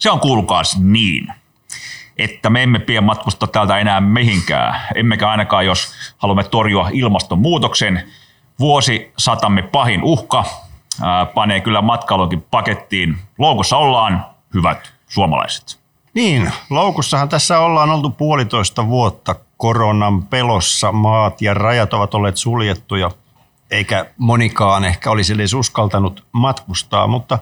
Se on kuulkaas niin, että me emme pidä matkusta täältä enää mihinkään, emmekä ainakaan jos haluamme torjua ilmastonmuutoksen. Vuosi satamme pahin uhka ää, panee kyllä matkailunkin pakettiin. Loukussa ollaan, hyvät suomalaiset. Niin, loukussahan tässä ollaan oltu puolitoista vuotta koronan pelossa. Maat ja rajat ovat olleet suljettuja, eikä monikaan ehkä olisi edes uskaltanut matkustaa, mutta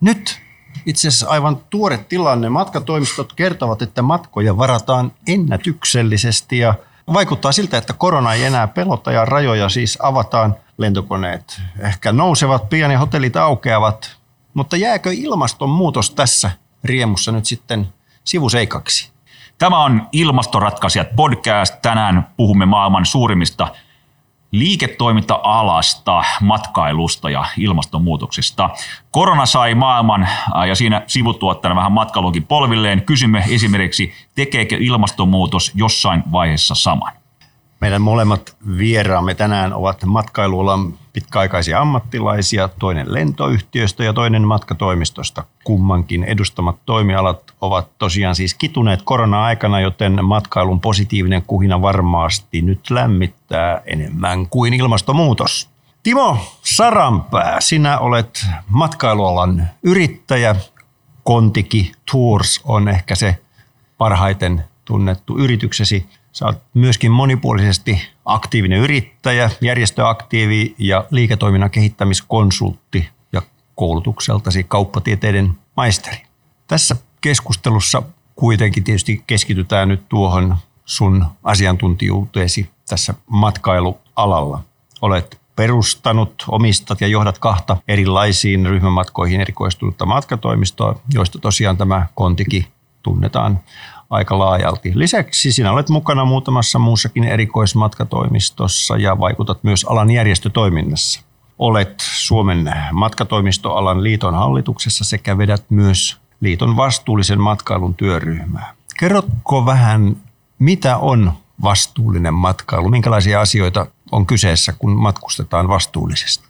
nyt itse asiassa aivan tuore tilanne. Matkatoimistot kertovat, että matkoja varataan ennätyksellisesti ja vaikuttaa siltä, että korona ei enää pelota ja rajoja siis avataan. Lentokoneet ehkä nousevat pian ja hotellit aukeavat, mutta jääkö ilmastonmuutos tässä riemussa nyt sitten sivuseikaksi? Tämä on Ilmastoratkaisijat podcast. Tänään puhumme maailman suurimmista liiketoiminta-alasta, matkailusta ja ilmastonmuutoksesta. Korona sai maailman ja siinä sivutuottajana vähän matkailunkin polvilleen. Kysymme esimerkiksi, tekeekö ilmastonmuutos jossain vaiheessa saman? Meidän molemmat vieraamme tänään ovat matkailualan pitkäaikaisia ammattilaisia, toinen lentoyhtiöstä ja toinen matkatoimistosta. Kummankin edustamat toimialat ovat tosiaan siis kituneet korona-aikana, joten matkailun positiivinen kuhina varmasti nyt lämmittää enemmän kuin ilmastonmuutos. Timo Saranpää, sinä olet matkailualan yrittäjä. Kontiki Tours on ehkä se parhaiten tunnettu yrityksesi. Sä oot myöskin monipuolisesti aktiivinen yrittäjä, järjestöaktiivi ja liiketoiminnan kehittämiskonsultti ja koulutukseltasi kauppatieteiden maisteri. Tässä keskustelussa kuitenkin tietysti keskitytään nyt tuohon sun asiantuntijuuteesi tässä matkailualalla. Olet perustanut, omistat ja johdat kahta erilaisiin ryhmämatkoihin erikoistunutta matkatoimistoa, joista tosiaan tämä Kontiki tunnetaan aika laajalti. Lisäksi sinä olet mukana muutamassa muussakin erikoismatkatoimistossa ja vaikutat myös alan järjestötoiminnassa. Olet Suomen matkatoimistoalan liiton hallituksessa sekä vedät myös liiton vastuullisen matkailun työryhmää. Kerrotko vähän, mitä on vastuullinen matkailu? Minkälaisia asioita on kyseessä, kun matkustetaan vastuullisesti?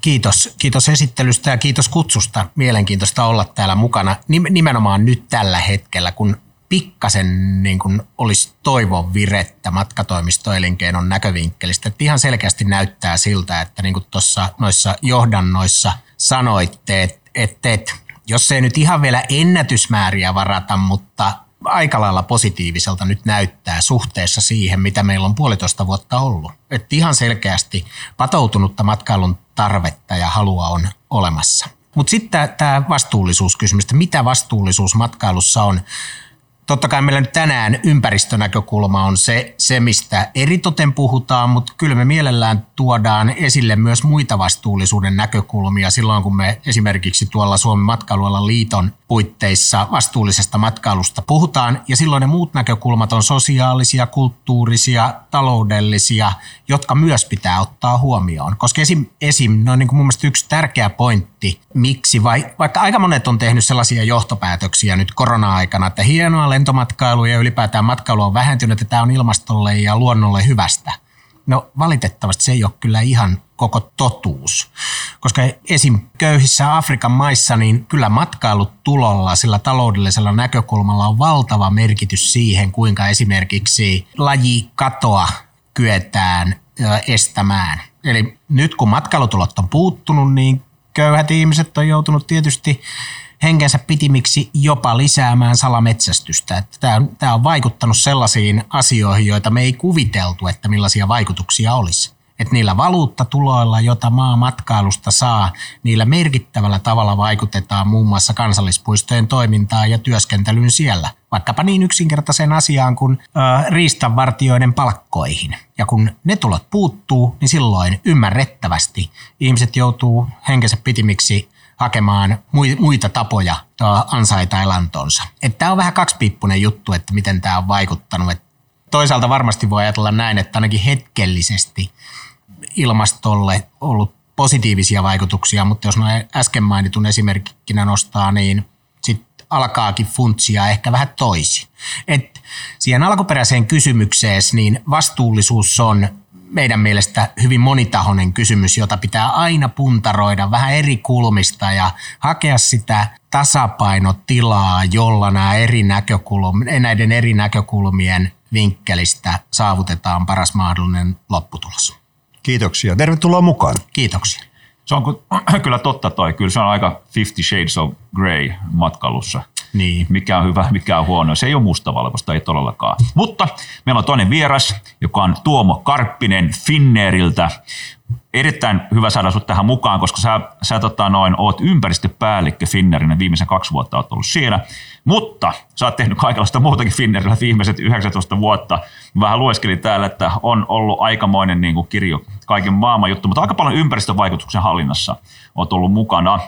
Kiitos, kiitos esittelystä ja kiitos kutsusta. Mielenkiintoista olla täällä mukana nimenomaan nyt tällä hetkellä, kun pikkasen niin kuin olisi toivon virettä matkatoimistoelinkeinon näkövinkkelistä. Että ihan selkeästi näyttää siltä, että niin kuin tuossa noissa johdannoissa sanoitte, että, että, jos ei nyt ihan vielä ennätysmääriä varata, mutta aika lailla positiiviselta nyt näyttää suhteessa siihen, mitä meillä on puolitoista vuotta ollut. Että ihan selkeästi patoutunutta matkailun tarvetta ja halua on olemassa. Mutta sitten tämä vastuullisuuskysymys, että mitä vastuullisuus matkailussa on, totta kai meillä nyt tänään ympäristönäkökulma on se, se, mistä eritoten puhutaan, mutta kyllä me mielellään tuodaan esille myös muita vastuullisuuden näkökulmia silloin, kun me esimerkiksi tuolla Suomen matkailualan liiton puitteissa vastuullisesta matkailusta puhutaan. Ja silloin ne muut näkökulmat on sosiaalisia, kulttuurisia, taloudellisia, jotka myös pitää ottaa huomioon. Koska esim, esim no niin kuin mun mielestä yksi tärkeä pointti, miksi vai, vaikka aika monet on tehnyt sellaisia johtopäätöksiä nyt korona-aikana, että hienoa lentomatkailu ja ylipäätään matkailu on vähentynyt, että tämä on ilmastolle ja luonnolle hyvästä. No valitettavasti se ei ole kyllä ihan koko totuus. Koska esim. köyhissä Afrikan maissa, niin kyllä matkailutulolla, sillä taloudellisella näkökulmalla on valtava merkitys siihen, kuinka esimerkiksi lajikatoa kyetään estämään. Eli nyt kun matkailutulot on puuttunut, niin köyhät ihmiset on joutunut tietysti henkensä pitimiksi jopa lisäämään salametsästystä. Tämä, tämä on vaikuttanut sellaisiin asioihin, joita me ei kuviteltu, että millaisia vaikutuksia olisi. Että niillä valuuttatuloilla, joita maa matkailusta saa, niillä merkittävällä tavalla vaikutetaan muun muassa kansallispuistojen toimintaan ja työskentelyyn siellä. Vaikkapa niin yksinkertaiseen asiaan kuin ö, riistanvartioiden palkkoihin. Ja kun ne tulot puuttuu, niin silloin ymmärrettävästi ihmiset joutuu henkensä pitimiksi hakemaan muita tapoja ansaita elantonsa. Tämä on vähän kaksipiippunen juttu, että miten tämä on vaikuttanut. Et toisaalta varmasti voi ajatella näin, että ainakin hetkellisesti ilmastolle ollut positiivisia vaikutuksia, mutta jos noin äsken mainitun esimerkkinä nostaa, niin sitten alkaakin funtsia ehkä vähän toisin. Et siihen alkuperäiseen kysymykseen, niin vastuullisuus on meidän mielestä hyvin monitahoinen kysymys, jota pitää aina puntaroida vähän eri kulmista ja hakea sitä tasapainotilaa, jolla nämä eri näkökulm- näiden eri näkökulmien vinkkelistä saavutetaan paras mahdollinen lopputulos. Kiitoksia. Tervetuloa mukaan. Kiitoksia. Se on kyllä totta toi. Kyllä se on aika 50 Shades of Grey matkailussa. Niin. Mikä on hyvä, mikä on huono. Se ei ole mustavalkoista, ei todellakaan. Mutta meillä on toinen vieras, joka on Tuomo Karppinen Finnairiltä erittäin hyvä saada sinut tähän mukaan, koska sä, sä tota noin, oot ympäristöpäällikkö Finnairin viimeisen kaksi vuotta oot ollut siellä. Mutta sä oot tehnyt kaikenlaista muutakin Finnairilla viimeiset 19 vuotta. Vähän lueskelin täällä, että on ollut aikamoinen niin kuin kirjo kaiken maailman juttu, mutta aika paljon ympäristövaikutuksen hallinnassa oot ollut mukana.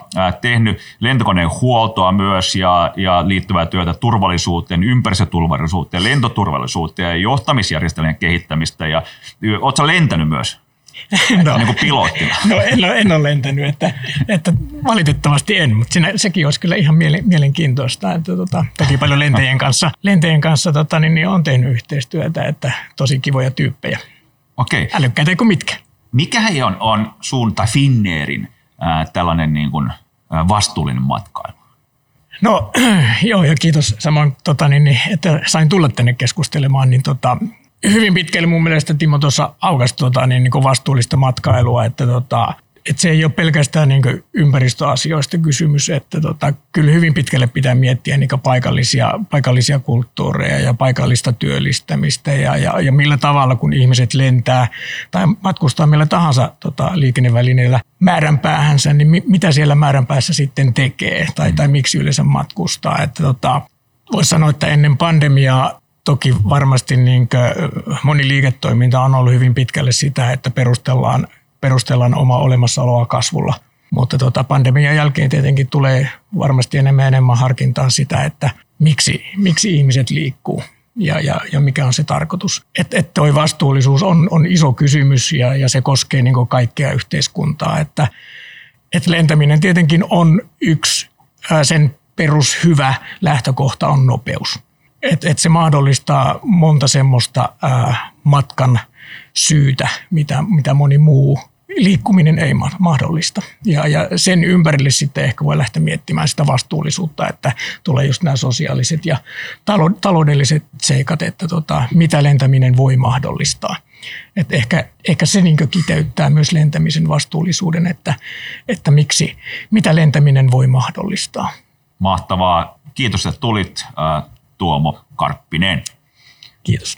Tehnyt lentokoneen huoltoa myös ja, ja liittyvää työtä turvallisuuteen, ympäristöturvallisuuteen, lentoturvallisuuteen ja johtamisjärjestelmien kehittämistä. Ja oot sä lentänyt myös? No, niin kuin pilottina. No en ole, en ole lentänyt, että, että valitettavasti en, mutta siinä, sekin olisi kyllä ihan mielenkiintoista. Että, tota, toki paljon lentäjien kanssa, lentäjien kanssa tota, niin, niin on tehnyt yhteistyötä, että tosi kivoja tyyppejä. Okei. Älykkäitä kuin mitkä. Mikä he on, on sun tai Finnairin ää, tällainen niin kuin, ää, vastuullinen matkailu? No joo, ja kiitos samoin, tota, niin, niin, että sain tulla tänne keskustelemaan. Niin, tota, hyvin pitkälle mun mielestä Timo tuossa aukasi tota, niin, niin vastuullista matkailua, että tota, että se ei ole pelkästään niin ympäristöasioista kysymys, että tota, kyllä hyvin pitkälle pitää miettiä niin paikallisia, paikallisia kulttuureja ja paikallista työllistämistä ja, ja, ja millä tavalla, kun ihmiset lentää tai matkustaa millä tahansa tota, liikennevälineellä määränpäähänsä, niin mi, mitä siellä määränpäässä sitten tekee tai, tai miksi yleensä matkustaa. Että tota, Voisi sanoa, että ennen pandemiaa Toki varmasti niin moni liiketoiminta on ollut hyvin pitkälle sitä, että perustellaan, perustellaan oma olemassaoloa kasvulla. Mutta tota, pandemian jälkeen tietenkin tulee varmasti enemmän enemmän harkintaa sitä, että miksi, miksi ihmiset liikkuu ja, ja, ja mikä on se tarkoitus. Että et toi vastuullisuus on, on iso kysymys ja, ja se koskee niin kaikkea yhteiskuntaa. Että et lentäminen tietenkin on yksi sen perushyvä lähtökohta on nopeus että et se mahdollistaa monta semmoista ää, matkan syytä, mitä, mitä moni muu liikkuminen ei mahdollista. Ja, ja sen ympärille sitten ehkä voi lähteä miettimään sitä vastuullisuutta, että tulee just nämä sosiaaliset ja taloudelliset seikat, että tota, mitä lentäminen voi mahdollistaa. Et ehkä, ehkä se niin kiteyttää myös lentämisen vastuullisuuden, että, että miksi, mitä lentäminen voi mahdollistaa. Mahtavaa. Kiitos, että tulit. Tuomo Karppinen. Kiitos.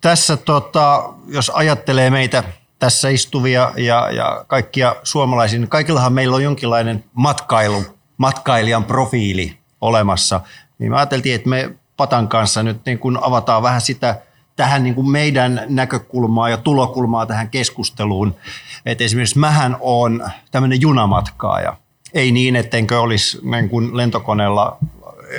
Tässä, tota, jos ajattelee meitä tässä istuvia ja, ja kaikkia suomalaisia, niin kaikillahan meillä on jonkinlainen matkailu, matkailijan profiili olemassa. Niin me ajateltiin, että me Patan kanssa nyt niin kun avataan vähän sitä tähän niin kuin meidän näkökulmaa ja tulokulmaa tähän keskusteluun. Että esimerkiksi mähän on tämmöinen junamatkaaja. Ei niin, ettenkö olisi niin kuin lentokoneella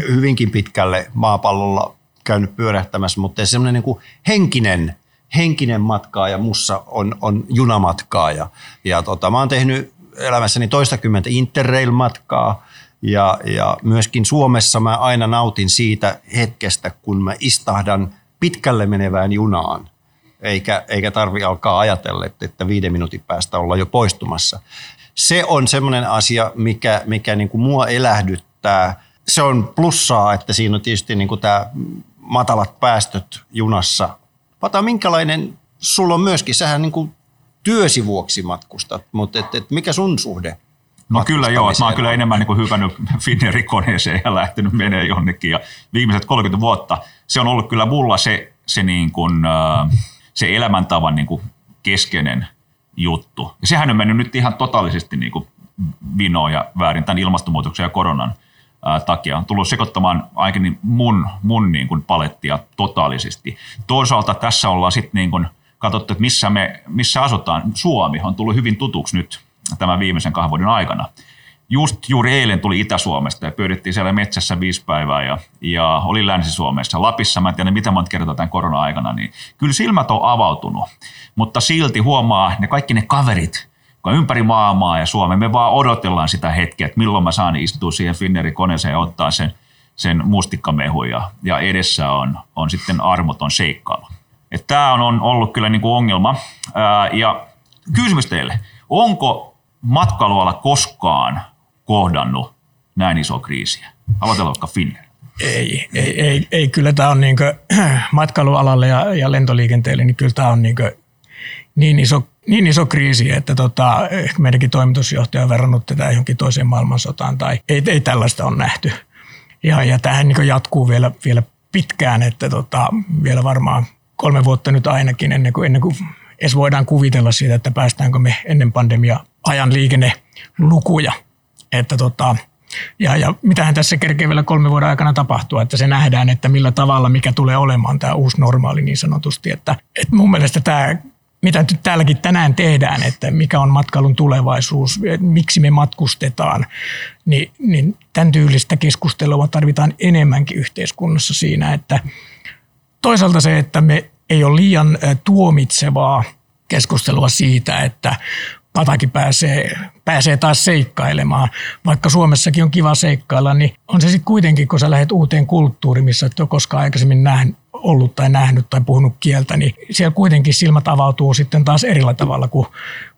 hyvinkin pitkälle maapallolla käynyt pyörähtämässä, mutta semmoinen niin kuin henkinen, henkinen matkaa ja mussa on, on junamatkaa. Ja, tota, mä oon tehnyt elämässäni toistakymmentä interrail-matkaa ja, ja myöskin Suomessa mä aina nautin siitä hetkestä, kun mä istahdan pitkälle menevään junaan. Eikä, eikä tarvi alkaa ajatella, että viiden minuutin päästä olla jo poistumassa. Se on semmoinen asia, mikä, mikä niin kuin mua elähdyttää – se on plussaa, että siinä on tietysti niin kuin tämä matalat päästöt junassa. Pata, minkälainen sulla on myöskin, sähän niin kuin työsi vuoksi matkustat, mutta et, et mikä sun suhde No kyllä joo, mä oon kyllä enemmän niin hypännyt Finnairin koneeseen ja lähtenyt menee jonnekin. Ja viimeiset 30 vuotta se on ollut kyllä mulla se, se, niin kuin, se elämäntavan niin kuin keskeinen juttu. Ja sehän on mennyt nyt ihan totaalisesti niin kuin vinoon ja väärin tämän ilmastonmuutoksen ja koronan – takia on tullut sekoittamaan ainakin mun, mun niin kuin palettia totaalisesti. Toisaalta tässä ollaan sitten niin kuin katsottu, että missä, me, missä asutaan. Suomi on tullut hyvin tutuksi nyt tämän viimeisen kahden vuoden aikana. Just juuri eilen tuli Itä-Suomesta ja pyörittiin siellä metsässä viisi päivää ja, ja oli Länsi-Suomessa. Lapissa, mä en tiedä mitä monta kertaa tämän korona-aikana, niin kyllä silmät on avautunut. Mutta silti huomaa ne kaikki ne kaverit, ympäri maailmaa ja Suomeen. Me vaan odotellaan sitä hetkeä, että milloin mä saan istua siihen Finnairin koneeseen ja ottaa sen, sen mustikkamehun ja, ja edessä on, on sitten armoton seikkailu. Tämä on, on ollut kyllä niin kuin ongelma. Ää, ja kysymys teille, onko matkailuala koskaan kohdannut näin iso kriisiä? Aloitellaan vaikka Finnair. Ei, ei, ei, ei, kyllä tämä on niin matkailualalle ja, ja lentoliikenteelle, niin kyllä tämä on niin, niin, iso, niin iso kriisi, että tota, meidänkin toimitusjohtaja on verrannut tätä johonkin toiseen maailmansotaan tai ei, ei tällaista on nähty. Ja, ja tähän niin jatkuu vielä, vielä pitkään, että tota, vielä varmaan kolme vuotta nyt ainakin ennen kuin, ennen kuin edes voidaan kuvitella siitä, että päästäänkö me ennen pandemia ajan liikennelukuja. Että tota, ja, ja mitähän tässä kerkee vielä kolme vuoden aikana tapahtua, että se nähdään, että millä tavalla, mikä tulee olemaan tämä uusi normaali niin sanotusti. Että, että mun mielestä tämä, mitä nyt täälläkin tänään tehdään, että mikä on matkailun tulevaisuus, miksi me matkustetaan, niin, niin tämän tyylistä keskustelua tarvitaan enemmänkin yhteiskunnassa siinä, että toisaalta se, että me ei ole liian tuomitsevaa keskustelua siitä, että Patakin pääsee, pääsee taas seikkailemaan. Vaikka Suomessakin on kiva seikkailla, niin on se sitten kuitenkin, kun sä lähdet uuteen kulttuuriin, missä et ole koskaan aikaisemmin nähnyt, ollut tai nähnyt tai puhunut kieltä, niin siellä kuitenkin silmät avautuu sitten taas erillä tavalla kuin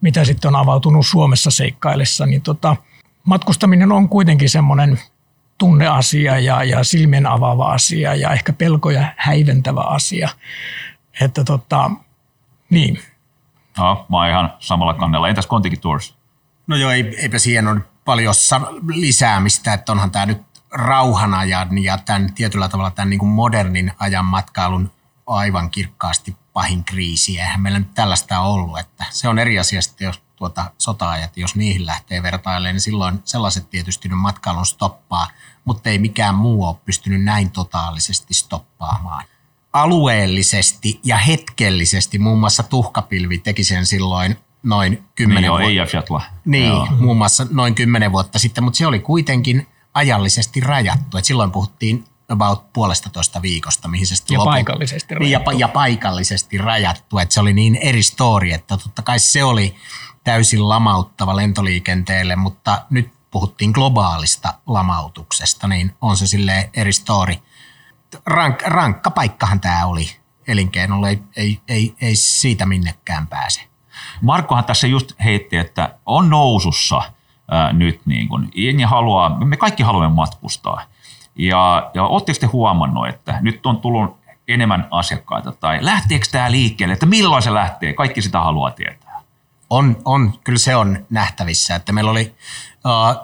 mitä sitten on avautunut Suomessa seikkaillessa. Niin tota, matkustaminen on kuitenkin semmoinen tunneasia ja, ja silmien avaava asia ja ehkä pelkoja häiventävä asia. Että tota, niin, No, mä oon ihan samalla kannella. Entäs Kontiki Tours? No joo, eipä siihen ole paljon lisäämistä, että onhan tämä nyt rauhan ajan ja tämän tietyllä tavalla tämän niin kuin modernin ajan matkailun aivan kirkkaasti pahin kriisi. Eihän meillä nyt tällaista ollut, että se on eri asia sitten, jos tuota sota-ajat, jos niihin lähtee vertailemaan, niin silloin sellaiset tietysti nyt matkailun stoppaa, mutta ei mikään muu ole pystynyt näin totaalisesti stoppaamaan alueellisesti ja hetkellisesti, muun muassa tuhkapilvi teki sen silloin noin kymmenen niin vuotta. Niin, joo. muun muassa noin kymmenen vuotta sitten, mutta se oli kuitenkin ajallisesti rajattu. Et silloin puhuttiin about puolesta toista viikosta, mihin se sitten ja lopu... paikallisesti rajattu. Ja, ja paikallisesti rajattu, että se oli niin eri story, että totta kai se oli täysin lamauttava lentoliikenteelle, mutta nyt puhuttiin globaalista lamautuksesta, niin on se sille eri story – rank, rankka paikkahan tämä oli elinkeinolle, ei, ei, ei, ei siitä minnekään pääse. Markkohan tässä just heitti, että on nousussa nyt, niin kun, ja haluaa, me kaikki haluamme matkustaa. Ja, ja oletteko te huomannut, että nyt on tullut enemmän asiakkaita, tai lähteekö tämä liikkeelle, että milloin se lähtee, kaikki sitä haluaa tietää. On, on kyllä se on nähtävissä, että meillä oli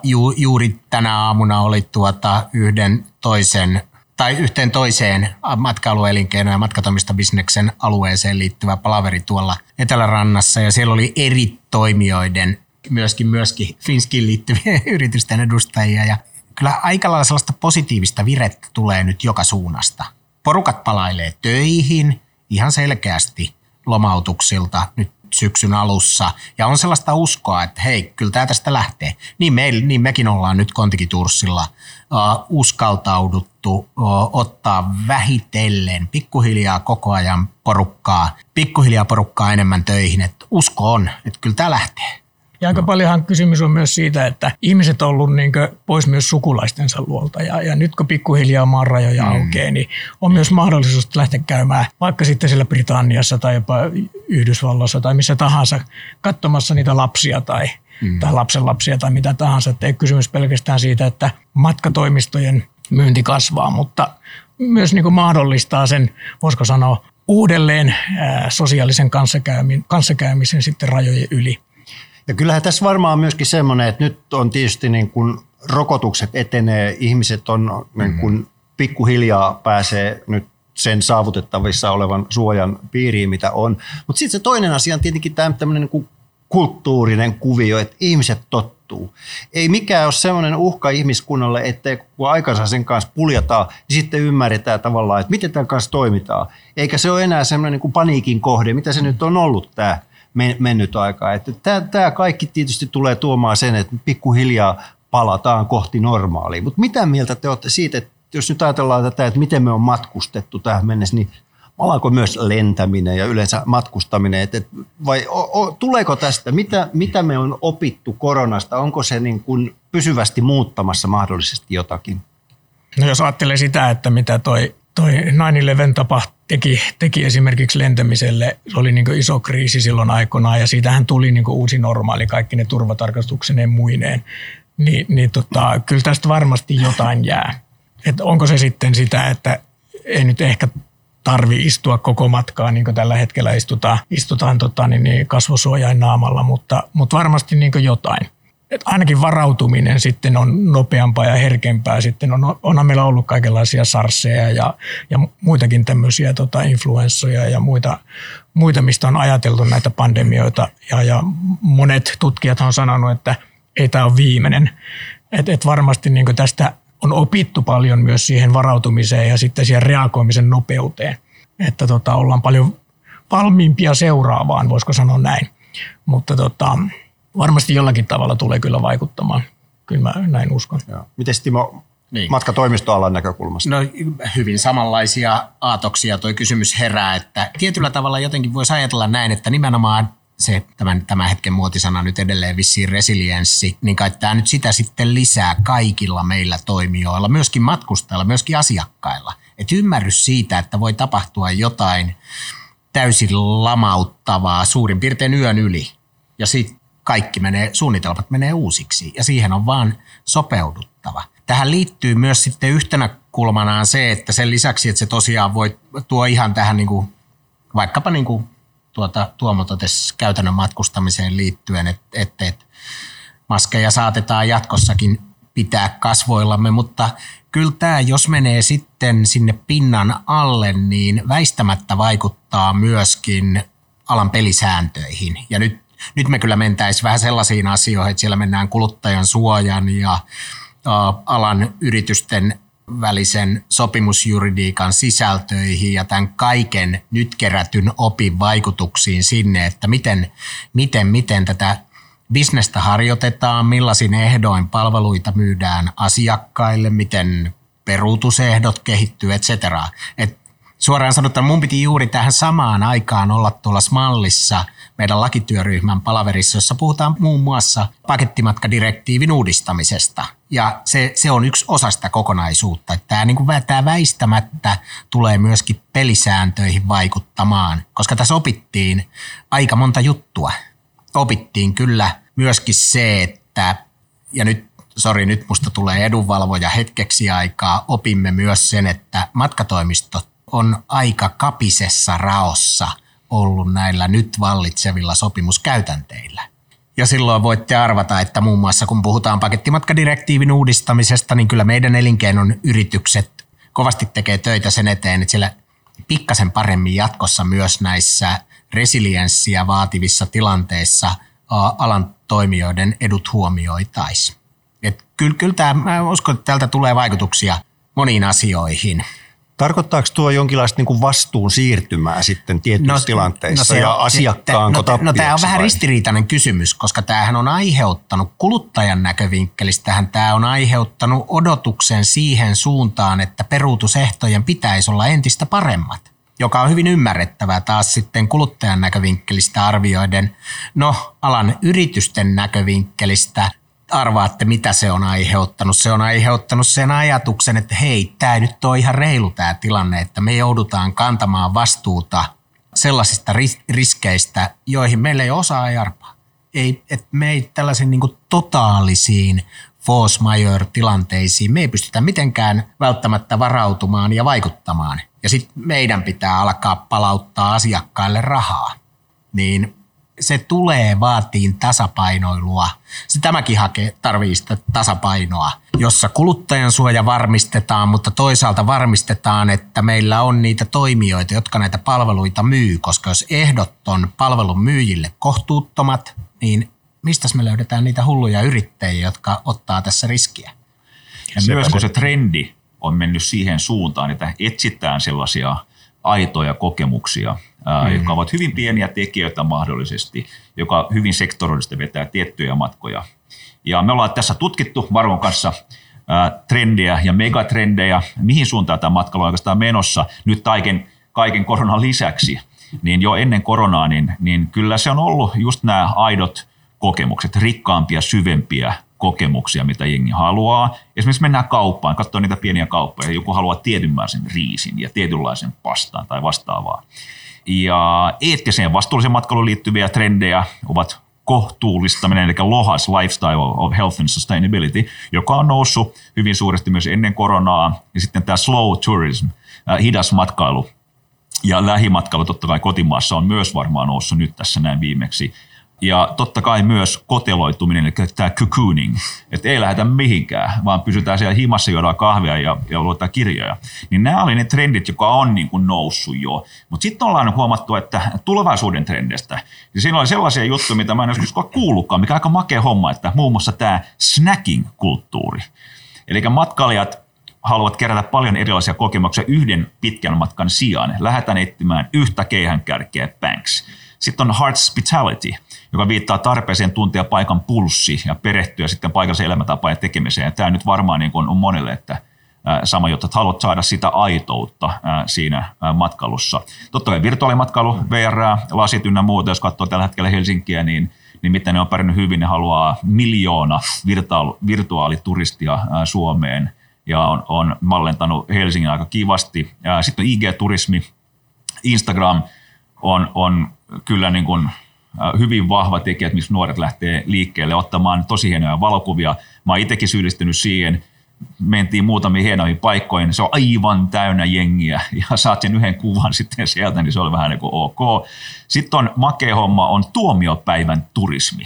ju, juuri tänä aamuna oli tuota yhden toisen tai yhteen toiseen matkailuelinkeino- ja matkatoimistobisneksen alueeseen liittyvä palaveri tuolla Etelärannassa ja siellä oli eri toimijoiden, myöskin, myöskin Finskiin liittyvien yritysten edustajia ja kyllä aika lailla sellaista positiivista virettä tulee nyt joka suunnasta. Porukat palailee töihin ihan selkeästi lomautuksilta nyt syksyn alussa ja on sellaista uskoa, että hei, kyllä tämä tästä lähtee. Niin, me, niin mekin ollaan nyt Kontikiturssilla uh, uskaltauduttu uh, ottaa vähitellen pikkuhiljaa koko ajan porukkaa, pikkuhiljaa porukkaa enemmän töihin, että usko on, että kyllä tämä lähtee. Ja aika paljonhan kysymys on myös siitä, että ihmiset on ollut niin pois myös sukulaistensa luolta. Ja, ja nyt kun pikkuhiljaa maan rajoja mm. aukeaa, niin on myös mahdollisuus lähteä käymään vaikka sitten siellä Britanniassa tai jopa Yhdysvalloissa tai missä tahansa katsomassa niitä lapsia tai, mm. tai lapsen lapsia tai mitä tahansa. Että ei kysymys pelkästään siitä, että matkatoimistojen myynti kasvaa, mutta myös niin mahdollistaa sen, voisiko sanoa, uudelleen sosiaalisen kanssakäymisen sitten rajojen yli. Ja kyllähän tässä varmaan myöskin semmoinen, että nyt on tietysti niin kuin rokotukset etenee, ihmiset on niin kuin pikkuhiljaa pääsee nyt sen saavutettavissa olevan suojan piiriin, mitä on. Mutta sitten se toinen asia on tietenkin tämä tämmöinen niin kuin kulttuurinen kuvio, että ihmiset tottuu. Ei mikään ole semmoinen uhka ihmiskunnalle, että kun aikansa sen kanssa puljataan, niin sitten ymmärretään tavallaan, että miten tämän kanssa toimitaan. Eikä se ole enää semmoinen niin kuin paniikin kohde, mitä se nyt on ollut tämä mennyt aika. Että tämä, kaikki tietysti tulee tuomaan sen, että pikkuhiljaa palataan kohti normaalia. Mutta mitä mieltä te olette siitä, että jos nyt ajatellaan tätä, että miten me on matkustettu tähän mennessä, niin alako myös lentäminen ja yleensä matkustaminen, että vai o, o, tuleeko tästä, mitä, mitä me on opittu koronasta, onko se niin kuin pysyvästi muuttamassa mahdollisesti jotakin? No jos ajattelee sitä, että mitä toi, toi 9-11 teki, teki esimerkiksi lentämiselle, se oli niin iso kriisi silloin aikoinaan ja siitähän tuli niin uusi normaali, kaikki ne turvatarkastukseneen muineen, niin, niin tota, kyllä tästä varmasti jotain jää. Et onko se sitten sitä, että ei nyt ehkä tarvi istua koko matkaa, niin kuin tällä hetkellä istutaan, istutaan tota, niin, niin kasvosuojain naamalla, mutta, mutta varmasti niin jotain. Et ainakin varautuminen sitten on nopeampaa ja herkempää. Sitten on, onhan meillä ollut kaikenlaisia sarseja ja, ja muitakin tämmöisiä tota, influenssoja ja muita, muita, mistä on ajateltu näitä pandemioita. Ja, ja monet tutkijat on sanonut, että ei tämä ole viimeinen. Et, et varmasti niin tästä on opittu paljon myös siihen varautumiseen ja sitten siihen reagoimisen nopeuteen. Että tota, ollaan paljon valmiimpia seuraavaan, voisiko sanoa näin. Mutta tota, varmasti jollakin tavalla tulee kyllä vaikuttamaan. Kyllä mä näin uskon. Miten Timo, niin. matkatoimistoalan näkökulmasta? No hyvin samanlaisia aatoksia toi kysymys herää, että tietyllä tavalla jotenkin voisi ajatella näin, että nimenomaan se tämän, tämän hetken muotisana nyt edelleen vissiin resilienssi, niin kai tämä nyt sitä sitten lisää kaikilla meillä toimijoilla, myöskin matkustajilla, myöskin asiakkailla. Että ymmärrys siitä, että voi tapahtua jotain täysin lamauttavaa suurin piirtein yön yli. Ja sitten kaikki menee, suunnitelmat menee uusiksi ja siihen on vaan sopeuduttava. Tähän liittyy myös sitten yhtenä kulmanaan se, että sen lisäksi, että se tosiaan voi tuo ihan tähän niin kuin, vaikkapa niin kuin tuota, Tuomo totesi käytännön matkustamiseen liittyen, että, että, että maskeja saatetaan jatkossakin pitää kasvoillamme, mutta kyllä tämä, jos menee sitten sinne pinnan alle, niin väistämättä vaikuttaa myöskin alan pelisääntöihin. Ja nyt, nyt me kyllä mentäisiin vähän sellaisiin asioihin, että siellä mennään kuluttajan suojan ja alan yritysten välisen sopimusjuridiikan sisältöihin ja tämän kaiken nyt kerätyn opin vaikutuksiin sinne, että miten, miten, miten tätä bisnestä harjoitetaan, millaisin ehdoin palveluita myydään asiakkaille, miten peruutusehdot kehittyy, et cetera. Et suoraan sanottuna mun piti juuri tähän samaan aikaan olla tuolla Smallissa meidän lakityöryhmän palaverissa, jossa puhutaan muun muassa pakettimatkadirektiivin uudistamisesta. Ja se, se on yksi osa sitä kokonaisuutta. Tämä, niin kuin, tämä väistämättä tulee myöskin pelisääntöihin vaikuttamaan, koska tässä opittiin aika monta juttua. Opittiin kyllä myöskin se, että, ja nyt sori, nyt musta tulee edunvalvoja hetkeksi aikaa, opimme myös sen, että matkatoimistot on aika kapisessa raossa ollut näillä nyt vallitsevilla sopimuskäytänteillä. Ja silloin voitte arvata, että muun muassa kun puhutaan pakettimatkadirektiivin uudistamisesta, niin kyllä meidän elinkeinon yritykset kovasti tekee töitä sen eteen, että siellä pikkasen paremmin jatkossa myös näissä resilienssiä vaativissa tilanteissa alan toimijoiden edut huomioitaisiin. Kyllä, kyllä tämä, mä uskon, että tältä tulee vaikutuksia moniin asioihin. Tarkoittaako tuo jonkinlaista niin kuin vastuun siirtymää sitten tietyissä no, tilanteissa no se, ja asiakkaanko no, no tämä on vähän vai? ristiriitainen kysymys, koska tämähän on aiheuttanut kuluttajan näkövinkkelistähän tämä on aiheuttanut odotuksen siihen suuntaan, että peruutusehtojen pitäisi olla entistä paremmat joka on hyvin ymmärrettävää taas sitten kuluttajan näkövinkkelistä arvioiden. No, alan yritysten näkövinkkelistä arvaatte, mitä se on aiheuttanut. Se on aiheuttanut sen ajatuksen, että hei, tämä nyt on ihan reilu tämä tilanne, että me joudutaan kantamaan vastuuta sellaisista riskeistä, joihin meillä ei osaa arpaa. Ei, että me ei tällaisiin niin totaalisiin force major tilanteisiin, me ei pystytä mitenkään välttämättä varautumaan ja vaikuttamaan. Ja sitten meidän pitää alkaa palauttaa asiakkaille rahaa. Niin se tulee vaatiin tasapainoilua. Se tämäkin hakee, tarvii sitä tasapainoa, jossa kuluttajan suoja varmistetaan, mutta toisaalta varmistetaan, että meillä on niitä toimijoita, jotka näitä palveluita myy, koska jos ehdot on palvelun myyjille kohtuuttomat, niin mistä me löydetään niitä hulluja yrittäjiä, jotka ottaa tässä riskiä? Ja myös kun se trendi on mennyt siihen suuntaan, että etsitään sellaisia aitoja kokemuksia – mm. jotka ovat hyvin pieniä tekijöitä mahdollisesti, joka hyvin sektorallisesti vetää tiettyjä matkoja. Ja me ollaan tässä tutkittu Varvon kanssa trendejä ja megatrendejä, mihin suuntaan tämä matkailu on oikeastaan menossa nyt kaiken, kaiken koronan lisäksi. Niin jo ennen koronaa, niin, niin kyllä se on ollut just nämä aidot kokemukset, rikkaampia, syvempiä, kokemuksia, mitä jengi haluaa. Esimerkiksi mennään kauppaan, katsoa niitä pieniä kauppoja, joku haluaa tietynlaisen riisin ja tietynlaisen pastaan tai vastaavaa. Ja eettiseen vastuulliseen matkailuun liittyviä trendejä ovat kohtuullistaminen, eli LOHAS, Lifestyle of Health and Sustainability, joka on noussut hyvin suuresti myös ennen koronaa, ja sitten tämä slow tourism, hidas matkailu, ja lähimatkailu totta kai kotimaassa on myös varmaan noussut nyt tässä näin viimeksi. Ja totta kai myös koteloituminen, eli tämä cocooning, että ei lähdetä mihinkään, vaan pysytään siellä himassa, juodaan kahvia ja, ja luetaan kirjoja. Niin nämä oli ne trendit, jotka on niin kuin noussut jo. Mutta sitten ollaan huomattu, että tulevaisuuden trendeistä, ja siinä oli sellaisia juttuja, mitä mä en joskus kuullutkaan, mikä on aika makea homma, että muun muassa tämä snacking-kulttuuri. Eli matkailijat haluavat kerätä paljon erilaisia kokemuksia yhden pitkän matkan sijaan. Lähdetään etsimään yhtä keihänkärkeä, banks. Sitten on hospitality, joka viittaa tarpeeseen tuntea paikan pulssi ja perehtyä sitten paikallisen elämäntapaan ja tekemiseen. Ja tämä nyt varmaan niin on monelle, että sama että haluat saada sitä aitoutta siinä matkailussa. Totta kai virtuaalimatkailu, VR, lasit ynnä muuta, jos katsoo tällä hetkellä Helsinkiä, niin niin miten ne on pärjännyt hyvin, ne haluaa miljoona virtuaalituristia Suomeen ja on, on mallentanut Helsingin aika kivasti. Sitten on IG-turismi, Instagram on, on kyllä niin kuin hyvin vahva tekijä, missä nuoret lähtee liikkeelle ottamaan tosi hienoja valokuvia. Mä oon itsekin syyllistynyt siihen, mentiin muutamiin hienoihin paikkoihin, se on aivan täynnä jengiä ja saat sen yhden kuvan sitten sieltä, niin se oli vähän niin kuin ok. Sitten on makea homma, on tuomiopäivän turismi.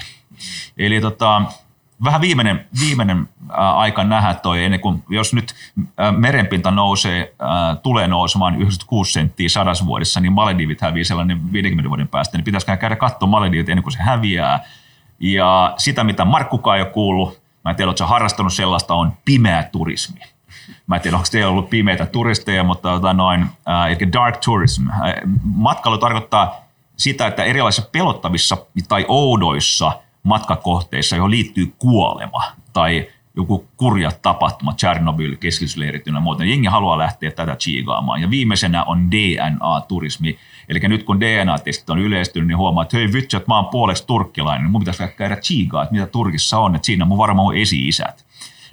Eli tota, vähän viimeinen, viimeinen aika nähdä toi, ennen kuin, jos nyt merenpinta nousee, tulee nousemaan 96 senttiä sadassa vuodessa, niin Maledivit hävii sellainen 50 vuoden päästä, niin pitäisikö käydä katsoa Maledivit ennen kuin se häviää. Ja sitä, mitä Markkukaan ei ole kuullut, mä en tiedä, oletko harrastanut sellaista, on pimeä turismi. Mä en tiedä, onko teillä ollut pimeitä turisteja, mutta tota noin, äh, dark tourism. Matkailu tarkoittaa sitä, että erilaisissa pelottavissa tai oudoissa – matkakohteissa, johon liittyy kuolema tai joku kurja tapahtuma, Chernobyl, keskitysleirit ja muuta. Jengi haluaa lähteä tätä chiigaamaan. Ja viimeisenä on DNA-turismi. Eli nyt kun DNA-testit on yleistynyt, niin huomaa, että hei vitsi, että mä oon puoleksi turkkilainen, niin mun pitäisi käydä chiigaa, että mitä Turkissa on, että siinä on mun varmaan mun esi-isät.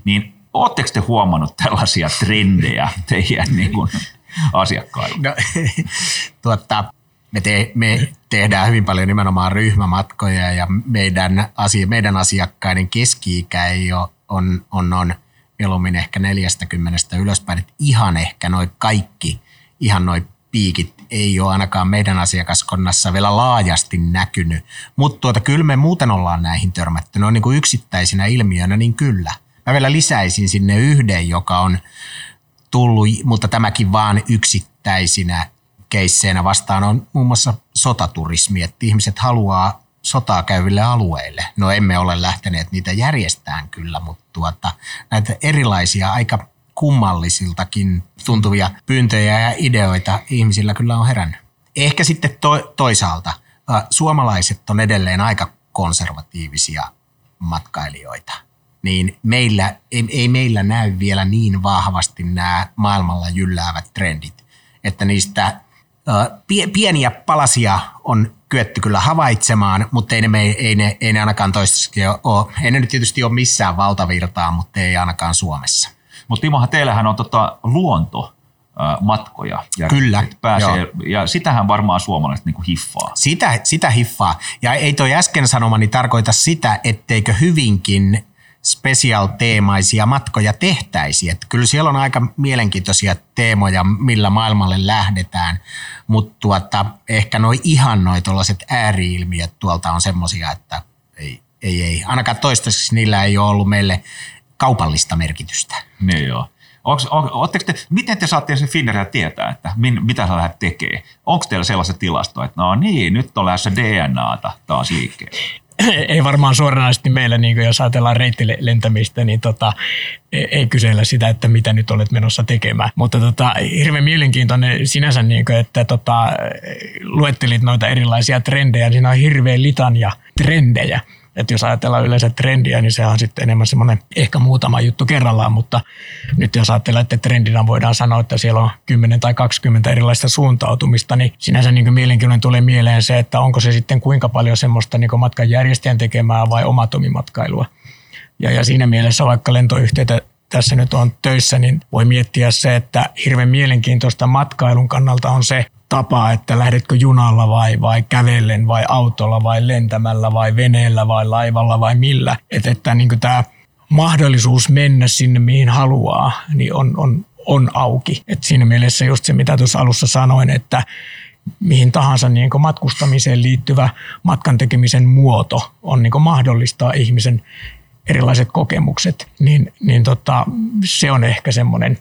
Niin ootteko te huomannut tällaisia trendejä teidän niin kuin, asiakkailla? No, tuotta, me, te, me tehdään hyvin paljon nimenomaan ryhmämatkoja ja meidän, asia, meidän asiakkaiden keski-ikä ei ole, on, on, on mieluummin ehkä 40 ylöspäin. Että ihan ehkä noin kaikki, ihan noin piikit ei ole ainakaan meidän asiakaskonnassa vielä laajasti näkynyt. Mutta tuota, kyllä me muuten ollaan näihin törmätty. Ne on niin kuin yksittäisinä ilmiönä, niin kyllä. Mä vielä lisäisin sinne yhden, joka on tullut, mutta tämäkin vaan yksittäisinä keisseenä vastaan on muun muassa sotaturismi, että ihmiset haluaa sotaa käyville alueille. No emme ole lähteneet niitä järjestään kyllä, mutta tuota, näitä erilaisia aika kummallisiltakin tuntuvia pyyntöjä ja ideoita ihmisillä kyllä on herännyt. Ehkä sitten to, toisaalta suomalaiset on edelleen aika konservatiivisia matkailijoita. Niin meillä, ei, ei meillä näy vielä niin vahvasti nämä maailmalla jylläävät trendit, että niistä pieniä palasia on kyetty kyllä havaitsemaan, mutta ei ne, ei ne, ei ne ainakaan toistaiseksi ole. Ei ne nyt tietysti ole missään valtavirtaa, mutta ei ainakaan Suomessa. Mutta Timohan, teillähän on tota luonto matkoja. Ja Kyllä. Pääsee, joo. ja sitähän varmaan suomalaiset niin hiffaa. Sitä, sitä hiffaa. Ja ei toi äsken sanomani tarkoita sitä, etteikö hyvinkin special-teemaisia matkoja tehtäisiin. Että kyllä siellä on aika mielenkiintoisia teemoja, millä maailmalle lähdetään, mutta tuota, ehkä noi ihan noi tuollaiset ääriilmiöt tuolta on semmoisia, että ei, ei, ei. Ainakaan toistaiseksi niillä ei ole ollut meille kaupallista merkitystä. Niin joo. Onks, on, te, miten te saatte sen Finnaria tietää, että min, mitä sä lähdet tekemään? Onko teillä sellaista tilastoa, että no niin, nyt on lähdössä DNAta taas liikkeelle? ei varmaan suoranaisesti meillä, niin kuin jos ajatellaan reittilentämistä, niin tota, e- ei kysellä sitä, että mitä nyt olet menossa tekemään. Mutta tota, hirveän mielenkiintoinen sinänsä, niin kuin, että tota, luettelit noita erilaisia trendejä. Siinä on hirveän litania trendejä. Että jos ajatellaan yleensä trendiä, niin se on sitten enemmän semmoinen ehkä muutama juttu kerrallaan, mutta nyt jos ajatellaan, että trendinä voidaan sanoa, että siellä on 10 tai 20 erilaista suuntautumista, niin sinänsä niin mielenkiintoinen tulee mieleen se, että onko se sitten kuinka paljon semmoista niin matkan järjestäjän tekemää vai omatomimatkailua. Ja, ja siinä mielessä vaikka lentoyhtiöitä tässä nyt on töissä, niin voi miettiä se, että hirveän mielenkiintoista matkailun kannalta on se tapa, että lähdetkö junalla vai, vai kävellen vai autolla vai lentämällä vai veneellä vai laivalla vai millä. Että, että niin tämä mahdollisuus mennä sinne mihin haluaa, niin on, on, on auki. Et siinä mielessä just se, mitä tuossa alussa sanoin, että mihin tahansa niin matkustamiseen liittyvä matkan tekemisen muoto on niin mahdollistaa ihmisen erilaiset kokemukset, niin, niin tota, se on ehkä semmoinen,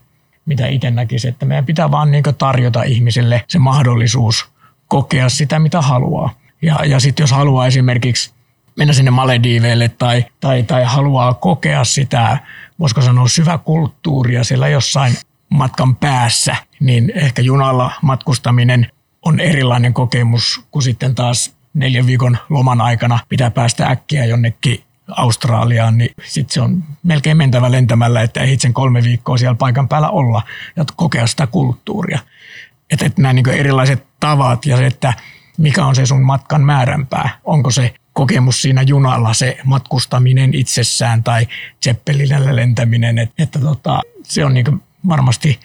mitä itse näkisin, että meidän pitää vaan niin tarjota ihmisille se mahdollisuus kokea sitä, mitä haluaa. Ja, ja sitten jos haluaa esimerkiksi mennä sinne Malediiveille tai, tai, tai haluaa kokea sitä, voisiko sanoa syväkulttuuria siellä jossain matkan päässä, niin ehkä junalla matkustaminen on erilainen kokemus kuin sitten taas neljän viikon loman aikana pitää päästä äkkiä jonnekin Australiaan, niin sitten se on melkein mentävä lentämällä, että ei sen kolme viikkoa siellä paikan päällä olla ja kokea sitä kulttuuria. Että et nämä niin erilaiset tavat ja se, että mikä on se sun matkan määränpää. Onko se kokemus siinä junalla, se matkustaminen itsessään tai Zeppelinellä lentäminen, että, että tota, se on niin varmasti,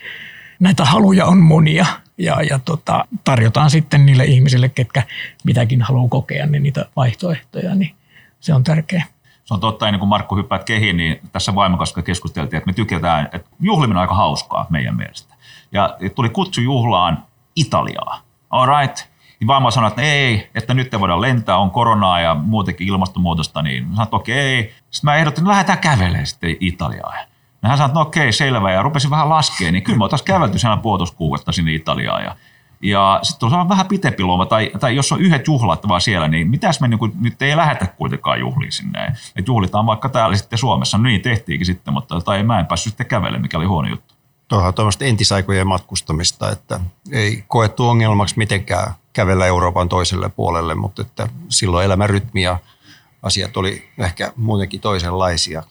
näitä haluja on monia ja, ja tota, tarjotaan sitten niille ihmisille, ketkä mitäkin haluaa kokea, niin niitä vaihtoehtoja, niin se on tärkeää se on totta, ennen kuin Markku hyppäät kehiin, niin tässä vaimon keskusteltiin, että me tykätään, että juhliminen on aika hauskaa meidän mielestä. Ja tuli kutsu juhlaan Italiaa. All right. Niin vaimo sanoi, että ei, että nyt ei voida lentää, on koronaa ja muutenkin ilmastonmuutosta, niin sanoin, että okei. Sitten mä ehdotin, että lähdetään kävelemään sitten Italiaan. Ja hän sanoi, että no okei, selvä, ja rupesin vähän laskea, niin kyllä me oltaisiin kävelty siellä puolitoista sinne Italiaan. Ja ja sitten on vähän pitempi loma, tai, tai jos on yhdet juhlat vaan siellä, niin mitäs me niin kuin, nyt ei lähetä kuitenkaan juhliin sinne. Et juhlitaan vaikka täällä sitten Suomessa. No niin tehtiinkin sitten, mutta tai mä en päässyt sitten kävelemään, mikä oli huono juttu. Tuohan on tuommoista entisaikojen matkustamista, että ei koettu ongelmaksi mitenkään kävellä Euroopan toiselle puolelle, mutta että silloin elämän rytmi ja asiat oli ehkä muutenkin toisenlaisia.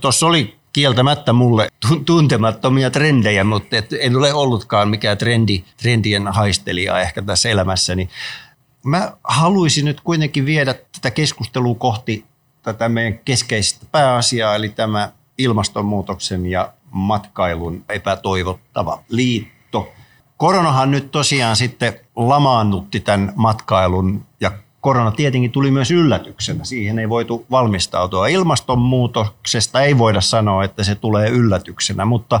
Tuossa oli kieltämättä mulle tuntemattomia trendejä, mutta et en ole ollutkaan mikään trendi, trendien haistelija ehkä tässä elämässäni. Mä haluaisin nyt kuitenkin viedä tätä keskustelua kohti tätä meidän keskeistä pääasiaa, eli tämä ilmastonmuutoksen ja matkailun epätoivottava liitto. Koronahan nyt tosiaan sitten lamaannutti tämän matkailun ja korona tietenkin tuli myös yllätyksenä. Siihen ei voitu valmistautua. Ilmastonmuutoksesta ei voida sanoa, että se tulee yllätyksenä, mutta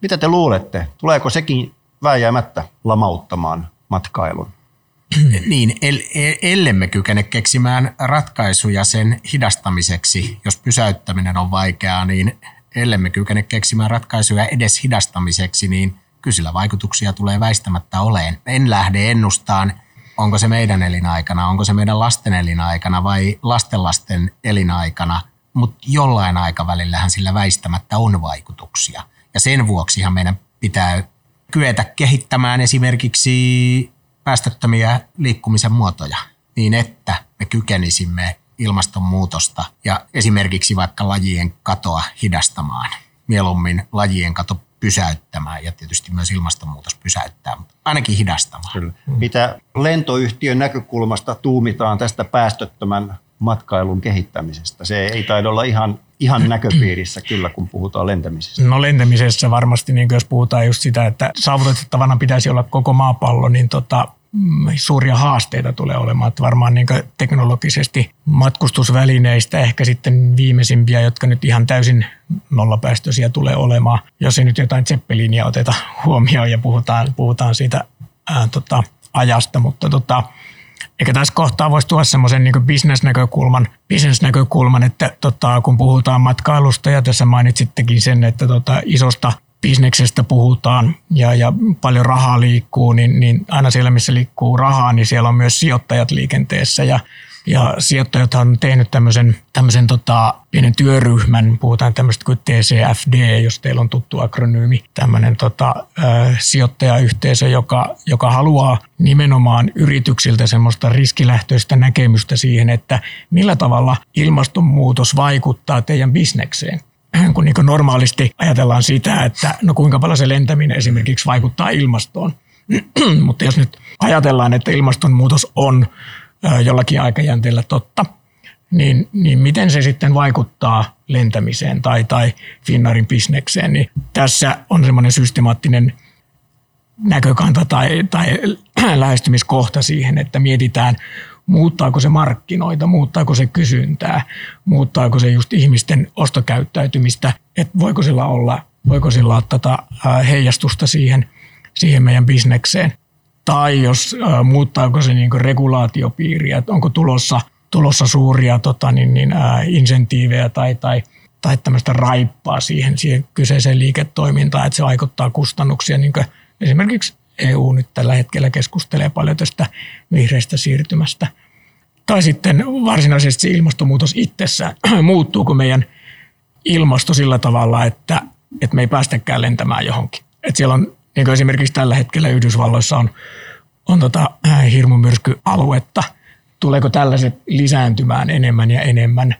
mitä te luulette? Tuleeko sekin vääjäämättä lamauttamaan matkailun? Niin, ellemme kykene keksimään ratkaisuja sen hidastamiseksi, jos pysäyttäminen on vaikeaa, niin ellemme kykene keksimään ratkaisuja edes hidastamiseksi, niin kyllä vaikutuksia tulee väistämättä oleen. En lähde ennustaan onko se meidän elinaikana, onko se meidän lasten elinaikana vai lastenlasten elinaikana, mutta jollain aikavälillähän sillä väistämättä on vaikutuksia. Ja sen vuoksihan meidän pitää kyetä kehittämään esimerkiksi päästöttömiä liikkumisen muotoja niin, että me kykenisimme ilmastonmuutosta ja esimerkiksi vaikka lajien katoa hidastamaan. Mieluummin lajien kato pysäyttämään ja tietysti myös ilmastonmuutos pysäyttää, mutta ainakin hidastamaan. Kyllä. Mitä lentoyhtiön näkökulmasta tuumitaan tästä päästöttömän matkailun kehittämisestä? Se ei taida olla ihan, ihan näköpiirissä kyllä, kun puhutaan lentämisestä. No lentämisessä varmasti, niin jos puhutaan just sitä, että saavutettavana pitäisi olla koko maapallo, niin tota, Mm, suuria haasteita tulee olemaan. Että varmaan niin teknologisesti matkustusvälineistä ehkä sitten viimeisimpiä, jotka nyt ihan täysin nollapäästöisiä tulee olemaan, jos ei nyt jotain Zeppelinia oteta huomioon ja puhutaan, puhutaan siitä ää, tota, ajasta, mutta tota, eikä tässä kohtaa voisi tuoda semmoisen niin bisnesnäkökulman, bisnesnäkökulman, että tota, kun puhutaan matkailusta ja tässä mainitsittekin sen, että tota, isosta bisneksestä puhutaan ja, ja paljon rahaa liikkuu, niin, niin aina siellä, missä liikkuu rahaa, niin siellä on myös sijoittajat liikenteessä. Ja ja sijoittajat on tehnyt tämmöisen, tämmöisen tota, pienen työryhmän, puhutaan tämmöistä kuin TCFD, jos teillä on tuttu akronyymi, tämmöinen tota, ö, sijoittajayhteisö, joka, joka haluaa nimenomaan yrityksiltä semmoista riskilähtöistä näkemystä siihen, että millä tavalla ilmastonmuutos vaikuttaa teidän bisnekseen kun niin normaalisti ajatellaan sitä, että no kuinka paljon se lentäminen esimerkiksi vaikuttaa ilmastoon. Mutta jos nyt ajatellaan, että ilmastonmuutos on jollakin aikajänteellä totta, niin, niin miten se sitten vaikuttaa lentämiseen tai, tai Finnaarin bisnekseen, niin tässä on semmoinen systemaattinen näkökanta tai, tai lähestymiskohta siihen, että mietitään, muuttaako se markkinoita, muuttaako se kysyntää, muuttaako se just ihmisten ostokäyttäytymistä, että voiko sillä olla, voiko sillä olla tätä heijastusta siihen, siihen meidän bisnekseen. Tai jos muuttaako se niin regulaatiopiiriä, että onko tulossa, tulossa suuria tota, niin, niin, insentiivejä tai, tai, tai tämmöistä raippaa siihen, siihen kyseiseen liiketoimintaan, että se vaikuttaa kustannuksia? Niin esimerkiksi EU nyt tällä hetkellä keskustelee paljon tästä vihreästä siirtymästä. Tai sitten varsinaisesti se ilmastonmuutos itsessään. Muuttuuko meidän ilmasto sillä tavalla, että, että me ei päästäkään lentämään johonkin. Että siellä on, niin kuin esimerkiksi tällä hetkellä Yhdysvalloissa on, on tota, äh, hirmumyrskyaluetta. Tuleeko tällaiset lisääntymään enemmän ja enemmän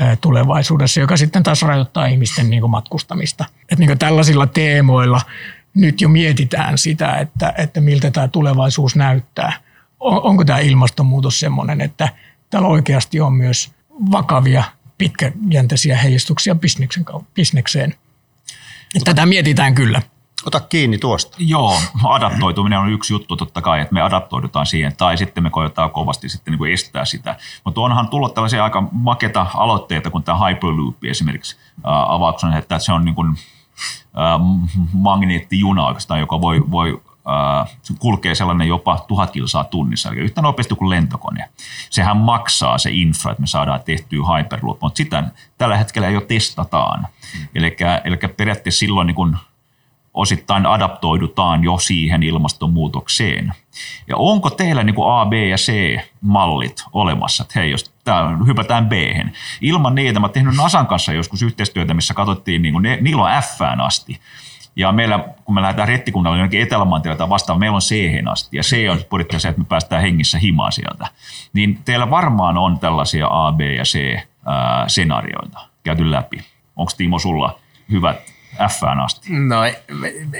äh, tulevaisuudessa, joka sitten taas rajoittaa ihmisten niin kuin matkustamista. Että niin kuin tällaisilla teemoilla – nyt jo mietitään sitä, että, että miltä tämä tulevaisuus näyttää. Onko tämä ilmastonmuutos sellainen, että täällä oikeasti on myös vakavia pitkäjänteisiä heijastuksia bisneksen, bisnekseen. Tätä mietitään kyllä. Ota kiinni tuosta. Joo, adaptoituminen on yksi juttu totta kai, että me adaptoidutaan siihen, tai sitten me koetaan kovasti sitten niin kuin estää sitä. Mutta onhan tullut tällaisia aika maketa aloitteita, kun tämä Hyperloop esimerkiksi äh, avauksen, että se on niin kuin magneettijuna oikeastaan, joka voi, voi kulkee sellainen jopa tuhat kilsaa tunnissa, eli yhtä nopeasti kuin lentokone. Sehän maksaa se infra, että me saadaan tehtyä Hyperloop, mutta sitä tällä hetkellä jo testataan. Mm. Eli periaatteessa silloin niin kun osittain adaptoidutaan jo siihen ilmastonmuutokseen. Ja onko teillä niin kuin A, B ja C-mallit olemassa, että hei, jos tää, hypätään b Ilman niitä, mä oon tehnyt Nasan kanssa joskus yhteistyötä, missä katsottiin, niin kuin ne, niillä on f asti. Ja meillä, kun me lähdetään rettikunnalle jonnekin etelämaantieltä vastaan, meillä on c asti. Ja C on budjettia se, että me päästään hengissä himaan sieltä. Niin teillä varmaan on tällaisia A, B ja C-senaarioita käyty läpi. Onko Timo sulla hyvät f asti? No ei,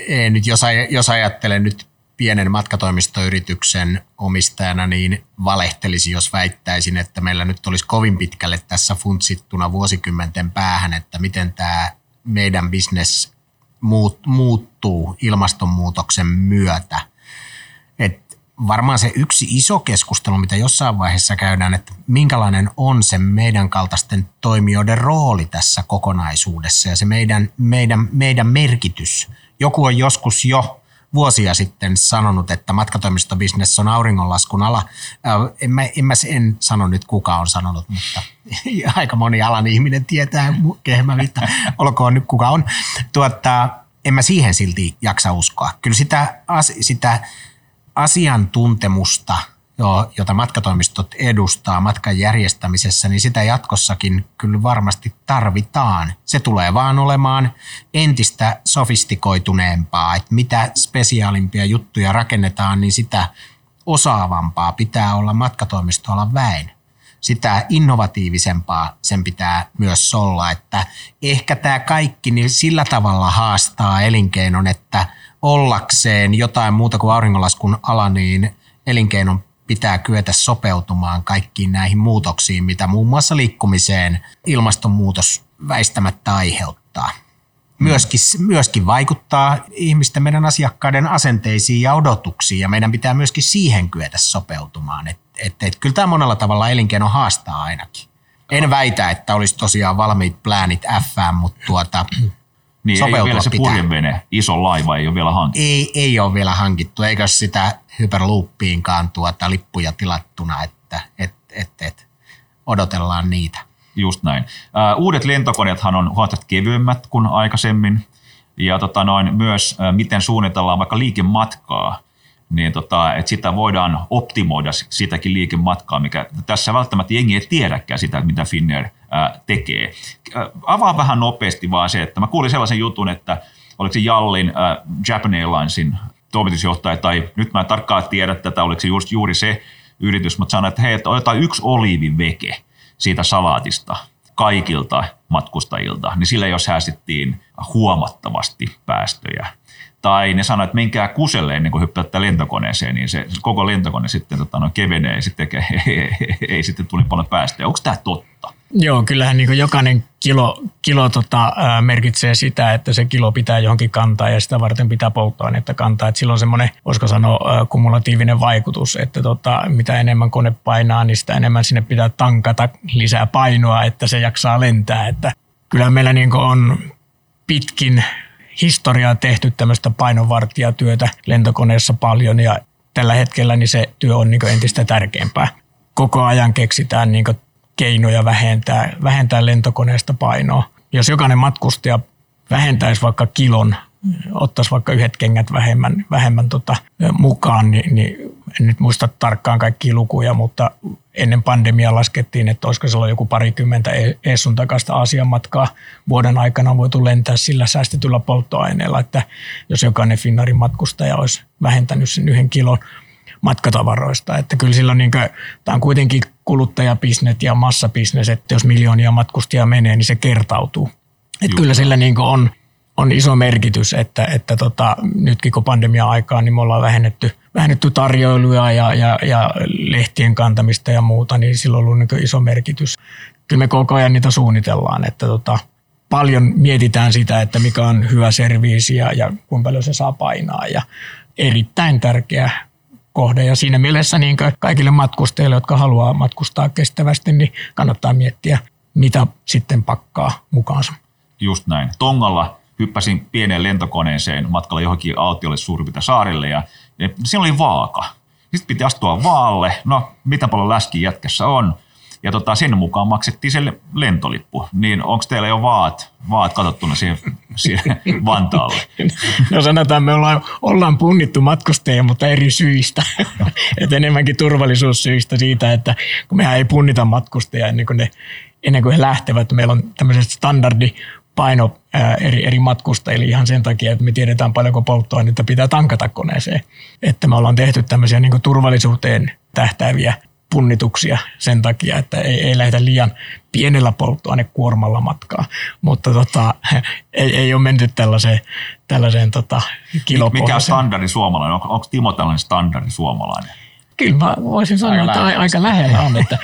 ei nyt, jos, aj, jos ajattelen nyt pienen matkatoimistoyrityksen omistajana, niin valehtelisi, jos väittäisin, että meillä nyt olisi kovin pitkälle tässä funtsittuna vuosikymmenten päähän, että miten tämä meidän bisnes muut, muuttuu ilmastonmuutoksen myötä. Et varmaan se yksi iso keskustelu, mitä jossain vaiheessa käydään, että minkälainen on se meidän kaltaisten toimijoiden rooli tässä kokonaisuudessa ja se meidän, meidän, meidän merkitys. Joku on joskus jo vuosia sitten sanonut, että matkatoimistobisnes on auringonlaskun ala. En mä, en mä en sano nyt kuka on sanonut, mutta aika moni alan ihminen tietää, mä olkoon nyt kuka on. Tuota, en mä siihen silti jaksa uskoa. Kyllä sitä, sitä asiantuntemusta – jota matkatoimistot edustaa matkan järjestämisessä, niin sitä jatkossakin kyllä varmasti tarvitaan. Se tulee vaan olemaan entistä sofistikoituneempaa, että mitä spesiaalimpia juttuja rakennetaan, niin sitä osaavampaa pitää olla matkatoimistoalan väen. Sitä innovatiivisempaa sen pitää myös olla, että ehkä tämä kaikki niin sillä tavalla haastaa elinkeinon, että ollakseen jotain muuta kuin auringonlaskun ala, niin elinkeinon pitää kyetä sopeutumaan kaikkiin näihin muutoksiin, mitä muun muassa liikkumiseen ilmastonmuutos väistämättä aiheuttaa. Myöskin, myöskin vaikuttaa ihmisten, meidän asiakkaiden asenteisiin ja odotuksiin, ja meidän pitää myöskin siihen kyetä sopeutumaan. Et, et, et, kyllä tämä monella tavalla elinkeino haastaa ainakin. En väitä, että olisi tosiaan valmiit pläänit F, mutta tuota, niin ei vielä se purjevene, iso laiva ei ole vielä hankittu. Ei, ei ole vielä hankittu, eikä sitä Hyperloopiinkaan tuota lippuja tilattuna, että et, et, et, odotellaan niitä. Just näin. Uh, uudet lentokoneethan on huomattavasti kevyemmät kuin aikaisemmin. Ja tota noin, myös uh, miten suunnitellaan vaikka liikematkaa, niin tota, että sitä voidaan optimoida sitäkin liikematkaa, mikä tässä välttämättä jengi ei tiedäkään sitä, mitä Finnair ää, tekee. Avaa vähän nopeasti vaan se, että mä kuulin sellaisen jutun, että oliko se Jallin ää, Japan Airlinesin toimitusjohtaja, tai nyt mä en tarkkaan tiedä tätä, oliko se just juuri se yritys, mutta sanoin, että hei, että otetaan yksi oliiviveke siitä salaatista kaikilta matkustajilta, niin sillä jo säästettiin huomattavasti päästöjä tai ne sanoo, että menkää kuselle ennen kuin hyppäätte lentokoneeseen, niin se koko lentokone sitten tota, no, kevenee ja sitten ei, ei, sitten tule paljon päästöjä. Onko tämä totta? Joo, kyllähän niin jokainen kilo, kilo tota, ää, merkitsee sitä, että se kilo pitää johonkin kantaa ja sitä varten pitää polttoainetta kantaa. Et silloin semmoinen, voisiko sanoa, ää, kumulatiivinen vaikutus, että tota, mitä enemmän kone painaa, niin sitä enemmän sinne pitää tankata lisää painoa, että se jaksaa lentää. Että kyllä meillä niin on pitkin historiaa tehty tämmöistä painonvartijatyötä lentokoneessa paljon ja tällä hetkellä niin se työ on niin entistä tärkeämpää. Koko ajan keksitään niin keinoja vähentää, vähentää lentokoneesta painoa. Jos jokainen matkustaja vähentäisi vaikka kilon, ottaisi vaikka yhdet kengät vähemmän, vähemmän tota, mukaan, niin, niin en nyt muista tarkkaan kaikkia lukuja, mutta ennen pandemiaa laskettiin, että olisiko silloin joku parikymmentä e- Eessun takasta Aasian matkaa vuoden aikana voitu lentää sillä säästetyllä polttoaineella, että jos jokainen Finnaarin matkustaja olisi vähentänyt sen yhden kilon matkatavaroista. Että kyllä silloin niin kuin, tämä on kuitenkin kuluttajabisnet ja massabisnes, että jos miljoonia matkustajia menee, niin se kertautuu. Että kyllä sillä niin on, on iso merkitys, että, että tota, nytkin kun pandemia-aikaa, niin me ollaan vähennetty, vähennetty tarjoiluja ja, ja, ja lehtien kantamista ja muuta, niin sillä on ollut niin iso merkitys. Kyllä me koko ajan niitä suunnitellaan, että tota, paljon mietitään sitä, että mikä on hyvä serviisi ja, ja kuinka paljon se saa painaa. Ja erittäin tärkeä kohde. Ja siinä mielessä niin kaikille matkustajille, jotka haluaa matkustaa kestävästi, niin kannattaa miettiä, mitä sitten pakkaa mukaansa. Just näin. Tongalla hyppäsin pieneen lentokoneeseen matkalla johonkin autiolle suurin saarille ja, ja siinä oli vaaka. Sitten piti astua vaalle. No, mitä paljon läski jätkässä on? ja tota, sen mukaan maksettiin se lentolippu. Niin onko teillä jo vaat, vaat katsottuna siihen, siihen Vantaalle? No sanotaan, me ollaan, ollaan punnittu matkustajia, mutta eri syistä. Et enemmänkin turvallisuussyistä siitä, että kun mehän ei punnita matkustajia ennen kuin, ne, ennen kuin he lähtevät. Meillä on tämmöiset standardi paino eri, eri matkustajille ihan sen takia, että me tiedetään paljonko polttoainetta pitää tankata koneeseen. Että me ollaan tehty tämmöisiä niin turvallisuuteen tähtääviä punnituksia sen takia, että ei, ei lähdetä liian pienellä polttoainekuormalla matkaa. Mutta tota, ei, ei ole menty tällaiseen, tällaiseen tota, kilopohjaiseen. Mikä on standardi suomalainen? Onko, onko Timo tällainen standardi suomalainen? Kyllä mä voisin sanoa, aika että lähellä. aika lähellä on. Että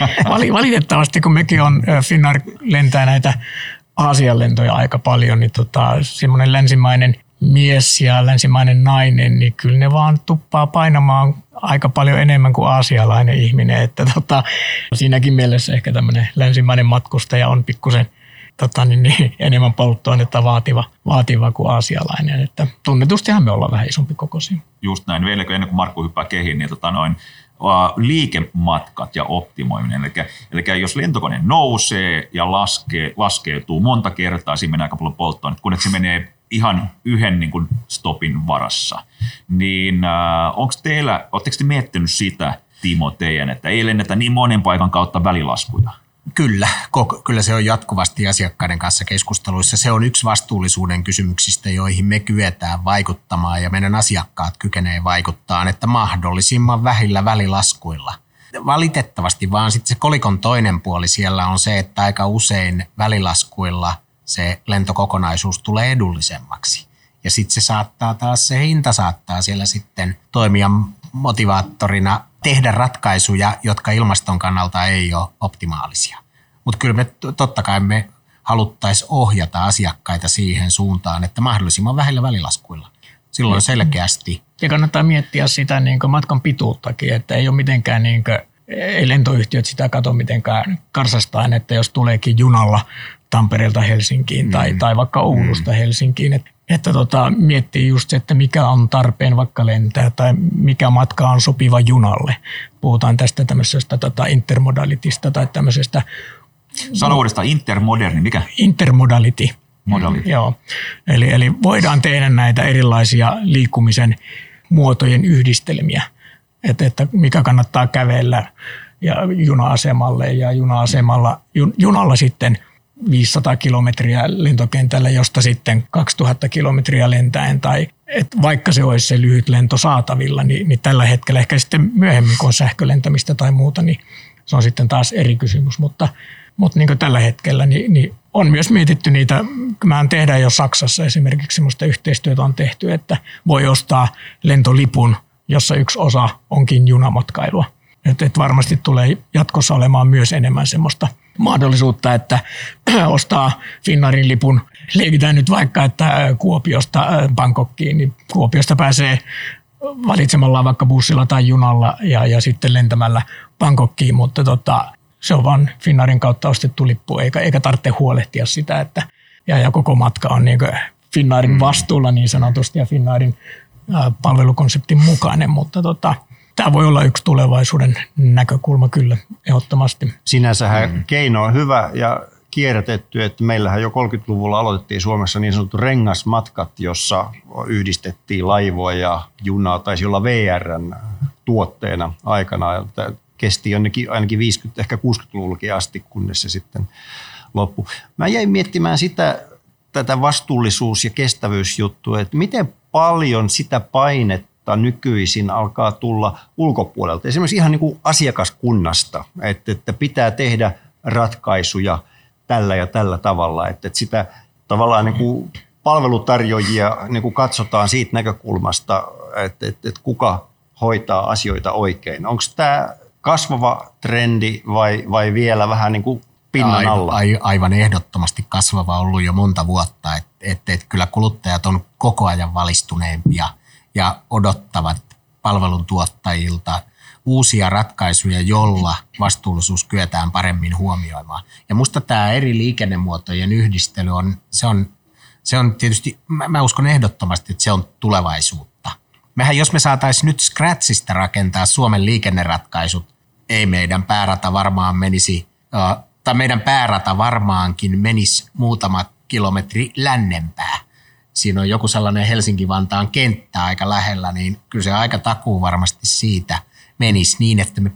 valitettavasti kun mekin on Finnair lentää näitä Aasian lentoja aika paljon, niin tota, semmoinen länsimainen mies ja länsimainen nainen, niin kyllä ne vaan tuppaa painamaan aika paljon enemmän kuin aasialainen ihminen. Että tota, siinäkin mielessä ehkä tämmöinen länsimainen matkustaja on pikkusen tota, niin, niin, enemmän polttoainetta vaativa, vaativa kuin aasialainen. Että tunnetustihan me ollaan vähän isompi kokoisia. Just näin. Vieläkö ennen kuin Markku hyppää kehiin, niin tota noin, liikematkat ja optimoiminen. Eli, eli jos lentokone nousee ja laskee, laskeutuu monta kertaa, siinä menee aika paljon polttoainetta, kun se menee ihan yhden niin kuin stopin varassa. Niin onko teillä, oletteko te miettinyt sitä, Timo, teidän, että ei lennetä niin monen paikan kautta välilaskuja? Kyllä, kyllä se on jatkuvasti asiakkaiden kanssa keskusteluissa. Se on yksi vastuullisuuden kysymyksistä, joihin me kyetään vaikuttamaan ja meidän asiakkaat kykenee vaikuttaa, että mahdollisimman vähillä välilaskuilla. Valitettavasti vaan sitten se kolikon toinen puoli siellä on se, että aika usein välilaskuilla se lentokokonaisuus tulee edullisemmaksi. Ja sitten se saattaa taas, se hinta saattaa siellä sitten toimia motivaattorina tehdä ratkaisuja, jotka ilmaston kannalta ei ole optimaalisia. Mutta kyllä me totta kai me haluttaisiin ohjata asiakkaita siihen suuntaan, että mahdollisimman vähillä välilaskuilla. Silloin selkeästi. Ja kannattaa miettiä sitä niin matkan pituuttakin, että ei ole mitenkään niin kuin, ei lentoyhtiöt sitä kato mitenkään karsastaan, että jos tuleekin junalla Tampereelta Helsinkiin tai, mm. tai vaikka Oulusta mm. Helsinkiin, että että tota, miettii just se, että mikä on tarpeen vaikka lentää tai mikä matka on sopiva junalle. Puhutaan tästä tämmöisestä tota intermodalitista tai tämmöisestä. Sano uudestaan intermoderni, mikä? Intermodality. Modality. Joo. Eli, eli voidaan tehdä näitä erilaisia liikkumisen muotojen yhdistelmiä, että, että mikä kannattaa kävellä ja juna-asemalle ja juna-asemalla, junalla sitten – 500 kilometriä lentokentällä, josta sitten 2000 kilometriä lentäen tai et vaikka se olisi se lyhyt lento saatavilla, niin, niin tällä hetkellä ehkä sitten myöhemmin, kun on sähkölentämistä tai muuta, niin se on sitten taas eri kysymys, mutta, mutta niin tällä hetkellä niin, niin on myös mietitty niitä, mä tehdään jo Saksassa esimerkiksi sellaista yhteistyötä on tehty, että voi ostaa lentolipun, jossa yksi osa onkin junamatkailua. Että et varmasti tulee jatkossa olemaan myös enemmän semmoista – mahdollisuutta, että ostaa Finnaarin lipun. Leikitään nyt vaikka, että Kuopiosta Bangkokkiin, niin Kuopiosta pääsee valitsemalla vaikka bussilla tai junalla ja, ja sitten lentämällä Bangkokkiin, mutta tota, se on vain Finnaarin kautta ostettu lippu, eikä, eikä tarvitse huolehtia sitä, että ja, ja koko matka on niin Finnaarin mm. vastuulla niin sanotusti ja Finnaarin palvelukonseptin mukainen, mutta tota, tämä voi olla yksi tulevaisuuden näkökulma kyllä ehdottomasti. Sinänsähän mm. keino on hyvä ja kierrätetty, että meillähän jo 30-luvulla aloitettiin Suomessa niin sanottu rengasmatkat, jossa yhdistettiin laivoja ja junaa, taisi olla VRn tuotteena aikana. Kesti jonnekin ainakin 50, ehkä 60-luvullakin asti, kunnes se sitten loppui. Mä jäin miettimään sitä, tätä vastuullisuus- ja kestävyysjuttua, että miten paljon sitä painetta nykyisin alkaa tulla ulkopuolelta. Esimerkiksi ihan niin kuin asiakaskunnasta, että, että pitää tehdä ratkaisuja tällä ja tällä tavalla, että, että sitä tavallaan niin kuin palvelutarjoajia niin kuin katsotaan siitä näkökulmasta, että, että, että kuka hoitaa asioita oikein. Onko tämä kasvava trendi vai, vai vielä vähän niin kuin pinnan alla? Aivan, aivan ehdottomasti kasvava ollut jo monta vuotta, että et, et kyllä kuluttajat on koko ajan valistuneempia ja odottavat palveluntuottajilta uusia ratkaisuja, jolla vastuullisuus kyetään paremmin huomioimaan. Ja musta tämä eri liikennemuotojen yhdistely on, se on, se on tietysti, mä, mä uskon ehdottomasti, että se on tulevaisuutta. Mehän jos me saataisiin nyt Scratchista rakentaa Suomen liikenneratkaisut, ei meidän päärata varmaan menisi tai meidän päärata varmaankin menisi muutama kilometri lännempää. Siinä on joku sellainen Helsinki-Vantaan kenttä aika lähellä, niin kyllä se aika takuu varmasti siitä menisi niin, että me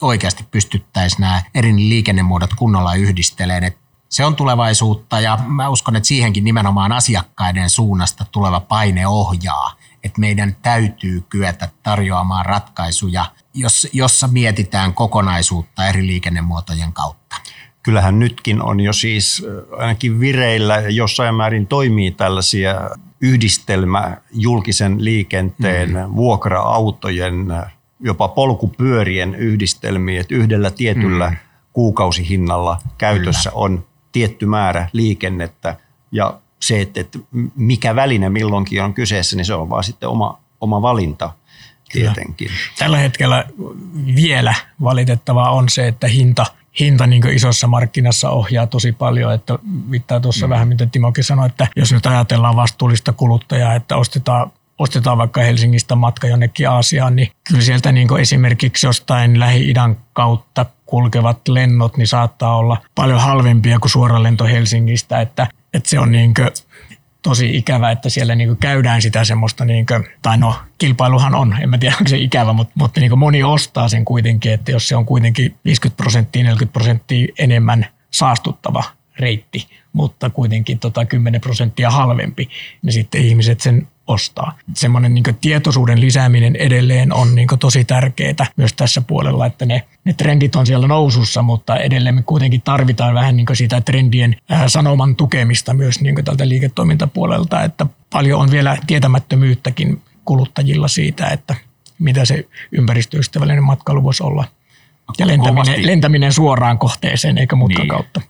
oikeasti pystyttäisiin nämä eri liikennemuodot kunnolla yhdistelemään. se on tulevaisuutta ja mä uskon, että siihenkin nimenomaan asiakkaiden suunnasta tuleva paine ohjaa, että meidän täytyy kyetä tarjoamaan ratkaisuja, jossa mietitään kokonaisuutta eri liikennemuotojen kautta kyllähän nytkin on jo siis ainakin vireillä ja jossain määrin toimii tällaisia yhdistelmä julkisen liikenteen, mm. vuokra-autojen, jopa polkupyörien yhdistelmiä, että yhdellä tietyllä mm. kuukausihinnalla käytössä Kyllä. on tietty määrä liikennettä ja se, että, että mikä väline milloinkin on kyseessä, niin se on vaan sitten oma, oma valinta tietenkin. Kyllä. Tällä hetkellä vielä valitettavaa on se, että hinta – hinta niin isossa markkinassa ohjaa tosi paljon, että viittaa tuossa mm. vähän, mitä Timokin sanoi, että jos nyt ajatellaan vastuullista kuluttajaa, että ostetaan ostetaan vaikka Helsingistä matka jonnekin Aasiaan, niin kyllä sieltä niin esimerkiksi jostain Lähi-idän kautta kulkevat lennot, niin saattaa olla paljon halvempia kuin suora lento Helsingistä, että, että se on niin tosi ikävä, että siellä niin käydään sitä semmoista, niin kuin, tai no kilpailuhan on, en mä tiedä onko se ikävä, mutta, mutta niin moni ostaa sen kuitenkin, että jos se on kuitenkin 50 prosenttia, 40 prosenttia enemmän saastuttava reitti, mutta kuitenkin tota 10 prosenttia halvempi, niin sitten ihmiset sen ostaa. Semmoinen niin tietoisuuden lisääminen edelleen on niin tosi tärkeää myös tässä puolella, että ne, ne trendit on siellä nousussa, mutta edelleen me kuitenkin tarvitaan vähän niin sitä trendien äh, sanoman tukemista myös niin tältä liiketoimintapuolelta, että paljon on vielä tietämättömyyttäkin kuluttajilla siitä, että mitä se ympäristöystävällinen matkailu voisi olla. Ja lentäminen, lentäminen suoraan kohteeseen eikä mutkan niin. kautta.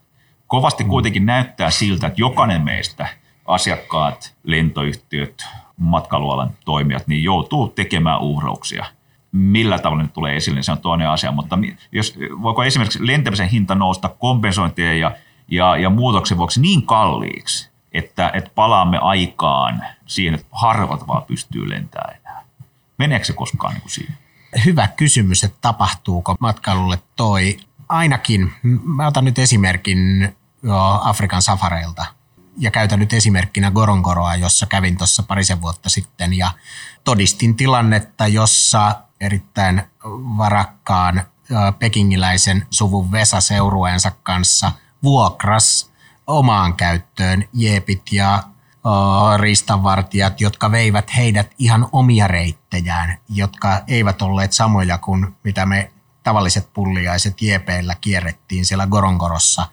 Kovasti kuitenkin näyttää siltä, että jokainen meistä, asiakkaat, lentoyhtiöt, matkailualan toimijat, niin joutuu tekemään uhrauksia. Millä tavalla ne tulee esille, niin se on toinen asia, mutta jos, voiko esimerkiksi lentämisen hinta nousta kompensointien ja, ja, ja muutoksen vuoksi niin kalliiksi, että, että palaamme aikaan siihen, että harvat vaan pystyy lentämään enää. Meneekö se koskaan niin kuin siihen? Hyvä kysymys, että tapahtuuko matkailulle toi. Ainakin, mä otan nyt esimerkin Afrikan safareilta ja käytän nyt esimerkkinä Gorongoroa, jossa kävin tuossa parisen vuotta sitten ja todistin tilannetta, jossa erittäin varakkaan pekingiläisen suvun Vesa seurueensa kanssa vuokras omaan käyttöön jeepit ja riistanvartijat, jotka veivät heidät ihan omia reittejään, jotka eivät olleet samoja kuin mitä me tavalliset pulliaiset jeepeillä kierrettiin siellä Gorongorossa.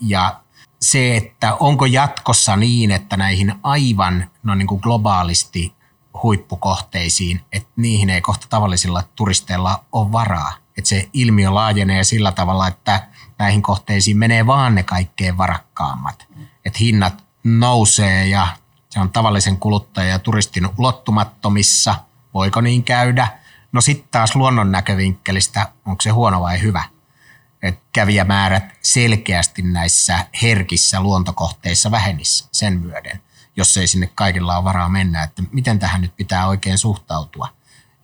Ja se, että onko jatkossa niin, että näihin aivan no niin kuin globaalisti huippukohteisiin, että niihin ei kohta tavallisilla turisteilla ole varaa. että se ilmiö laajenee sillä tavalla, että näihin kohteisiin menee vaan ne kaikkein varakkaammat. Että hinnat nousee ja se on tavallisen kuluttajan ja turistin ulottumattomissa. Voiko niin käydä? No sitten taas luonnon näkövinkkelistä, onko se huono vai hyvä? Kävijämäärät selkeästi näissä herkissä luontokohteissa vähenisi sen myöden, jos ei sinne kaikilla ole varaa mennä. Että miten tähän nyt pitää oikein suhtautua?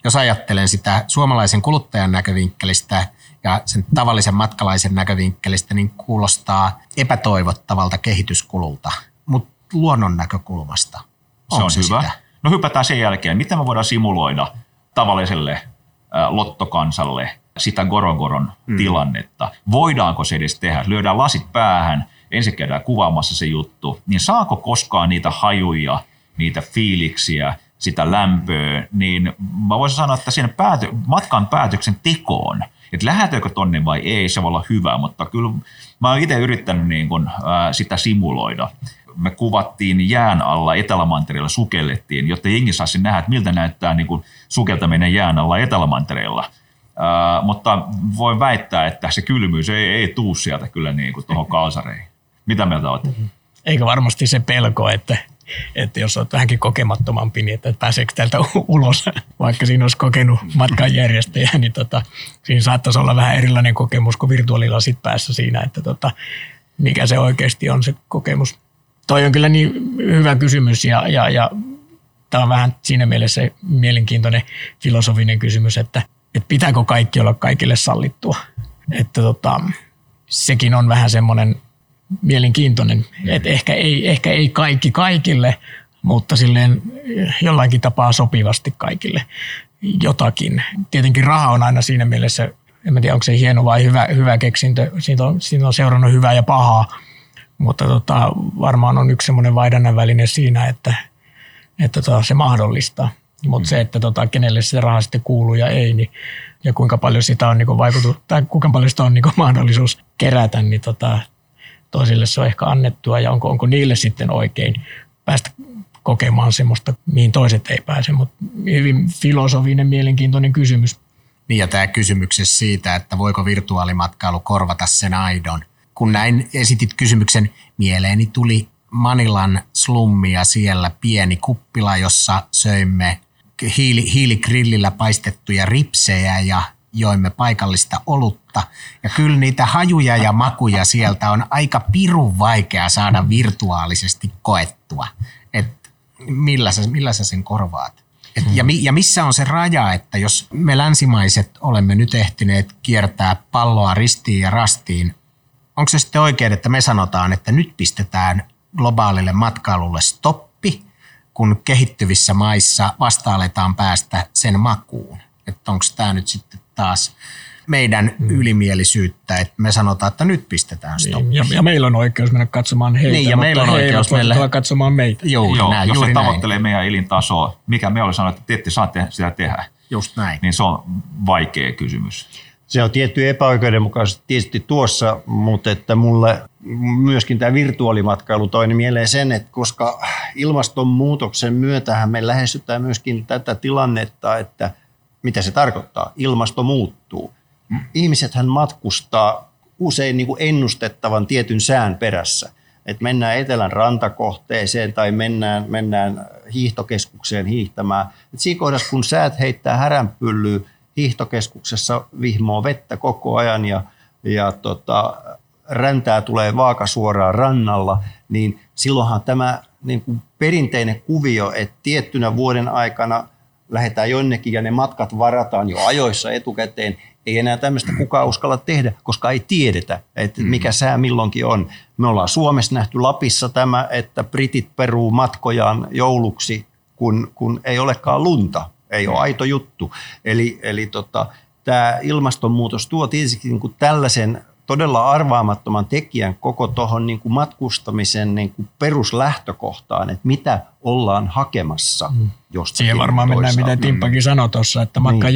Jos ajattelen sitä suomalaisen kuluttajan näkövinkkelistä ja sen tavallisen matkalaisen näkövinkkelistä, niin kuulostaa epätoivottavalta kehityskululta. Mutta luonnon näkökulmasta, se on se hyvä. Sitä? No hypätään sen jälkeen. Miten me voidaan simuloida tavalliselle lottokansalle sitä Gorogoron mm. tilannetta. Voidaanko se edes tehdä? Lyödään lasit päähän, ensin käydään kuvaamassa se juttu, niin saako koskaan niitä hajuja, niitä fiiliksiä, sitä lämpöä, niin mä voisin sanoa, että siinä pääty, matkan päätöksen tekoon, että lähdetäänkö tonne vai ei, se voi olla hyvä, mutta kyllä mä oon itse yrittänyt niin kun, ää, sitä simuloida. Me kuvattiin jään alla Etelämantereella, sukellettiin, jotta jengi saisi nähdä, että miltä näyttää niin kun sukeltaminen jään alla Etelämantereella – Mutta voin väittää, että se kylmyys ei, ei tuu sieltä kyllä niin kuin tuohon kalsareihin. Mitä mieltä olet? Eikä varmasti se pelko, että, että jos olet vähänkin kokemattomampi, niin että pääseekö täältä ulos, vaikka siinä olisi kokenut matkanjärjestäjä, niin tota, siinä saattaisi olla vähän erilainen kokemus kuin virtuaalilasit päässä siinä, että tota, mikä se oikeasti on se kokemus. Toi on kyllä niin hyvä kysymys ja, ja, ja tämä on vähän siinä mielessä mielenkiintoinen filosofinen kysymys, että että pitääkö kaikki olla kaikille sallittua. Että tota, sekin on vähän semmoinen mielenkiintoinen, että ehkä ei, ehkä ei kaikki kaikille, mutta silleen jollakin tapaa sopivasti kaikille jotakin. Tietenkin raha on aina siinä mielessä, en tiedä onko se hieno vai hyvä, hyvä keksintö, siitä on, siitä on seurannut hyvää ja pahaa, mutta tota, varmaan on yksi semmoinen vaihdannan väline siinä, että, että tota, se mahdollistaa. Mutta se, että tota, kenelle se raha sitten kuuluu ja ei, niin, ja kuinka paljon sitä on niin vaikutu, tai kuinka paljon sitä on niin mahdollisuus kerätä, niin tota, toisille se on ehkä annettua ja onko, onko niille sitten oikein päästä kokemaan semmoista, mihin toiset ei pääse, mutta hyvin filosofinen, mielenkiintoinen kysymys. Niin ja tämä kysymyksessä siitä, että voiko virtuaalimatkailu korvata sen aidon. Kun näin esitit kysymyksen, mieleeni tuli Manilan slummia siellä pieni kuppila, jossa söimme hiili, hiiligrillillä paistettuja ripsejä ja joimme paikallista olutta. Ja kyllä niitä hajuja ja makuja sieltä on aika pirun vaikea saada virtuaalisesti koettua. Et millä, sä, millä sä sen korvaat? Et ja, ja missä on se raja, että jos me länsimaiset olemme nyt ehtineet kiertää palloa ristiin ja rastiin, onko se sitten oikein, että me sanotaan, että nyt pistetään globaalille matkailulle stoppi kun kehittyvissä maissa vasta aletaan päästä sen makuun. Että onko tämä nyt sitten taas meidän hmm. ylimielisyyttä, että me sanotaan, että nyt pistetään stoppi. Niin, ja, ja meillä on oikeus mennä katsomaan heitä, niin, ja meillä on oikeus meille... katsomaan meitä. Joo, Joo näin, jos se tavoittelee meidän elintasoa, mikä me olemme sanoneet, että te ette saa te- sitä tehdä. Just näin. Niin se on vaikea kysymys. Se on tietty epäoikeudenmukaisesti tietysti tuossa, mutta että mulle myöskin tämä virtuaalimatkailu toinen mieleen sen, että koska ilmastonmuutoksen myötähän me lähestytään myöskin tätä tilannetta, että mitä se tarkoittaa. Ilmasto muuttuu. Ihmisethän matkustaa usein niin kuin ennustettavan tietyn sään perässä. Että mennään etelän rantakohteeseen tai mennään, mennään hiihtokeskukseen hiihtämään. Et siinä kohdassa, kun säät heittää häränpyllyä, hiihtokeskuksessa vihmoo vettä koko ajan ja, ja tota, räntää tulee vaaka suoraan rannalla, niin silloinhan tämä niin kuin perinteinen kuvio, että tiettynä vuoden aikana lähdetään jonnekin ja ne matkat varataan jo ajoissa etukäteen, ei enää tämmöistä kukaan uskalla tehdä, koska ei tiedetä, että mm. mikä sää milloinkin on. Me ollaan Suomessa nähty Lapissa tämä, että britit peruu matkojaan jouluksi, kun, kun ei olekaan lunta ei ole aito juttu. Eli, eli tota, tämä ilmastonmuutos tuo tietysti niin kuin tällaisen todella arvaamattoman tekijän koko tuohon niin matkustamisen niin kuin peruslähtökohtaan, että mitä ollaan hakemassa. Mm. Siihen varmaan mennään, mitä Timppakin mm. sanoi tuossa, että matkan niin.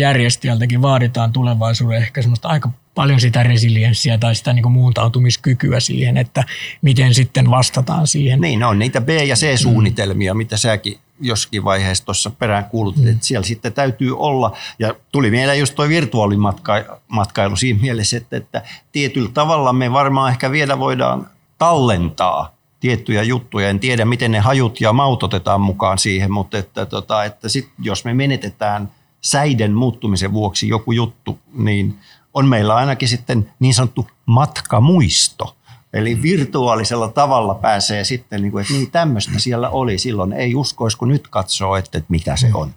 vaaditaan tulevaisuuden ehkä semmoista aika paljon sitä resilienssiä tai sitä niin kuin muuntautumiskykyä siihen, että miten sitten vastataan siihen. Niin, on niitä B- ja C-suunnitelmia, mm. mitä säkin joskin vaiheessa tuossa perään kuulutit, mm. että siellä sitten täytyy olla, ja tuli mieleen just tuo virtuaalimatkailu siinä mielessä, että, että tietyllä tavalla me varmaan ehkä vielä voidaan tallentaa tiettyjä juttuja. En tiedä, miten ne hajut ja maut otetaan mukaan siihen, mutta että, tota, että sit, jos me menetetään säiden muuttumisen vuoksi joku juttu, niin on meillä ainakin sitten niin sanottu matkamuisto. Eli virtuaalisella tavalla pääsee sitten, niin kuin, että niin tämmöistä siellä oli silloin. Ei uskoisi, kun nyt katsoo, että, että mitä se on.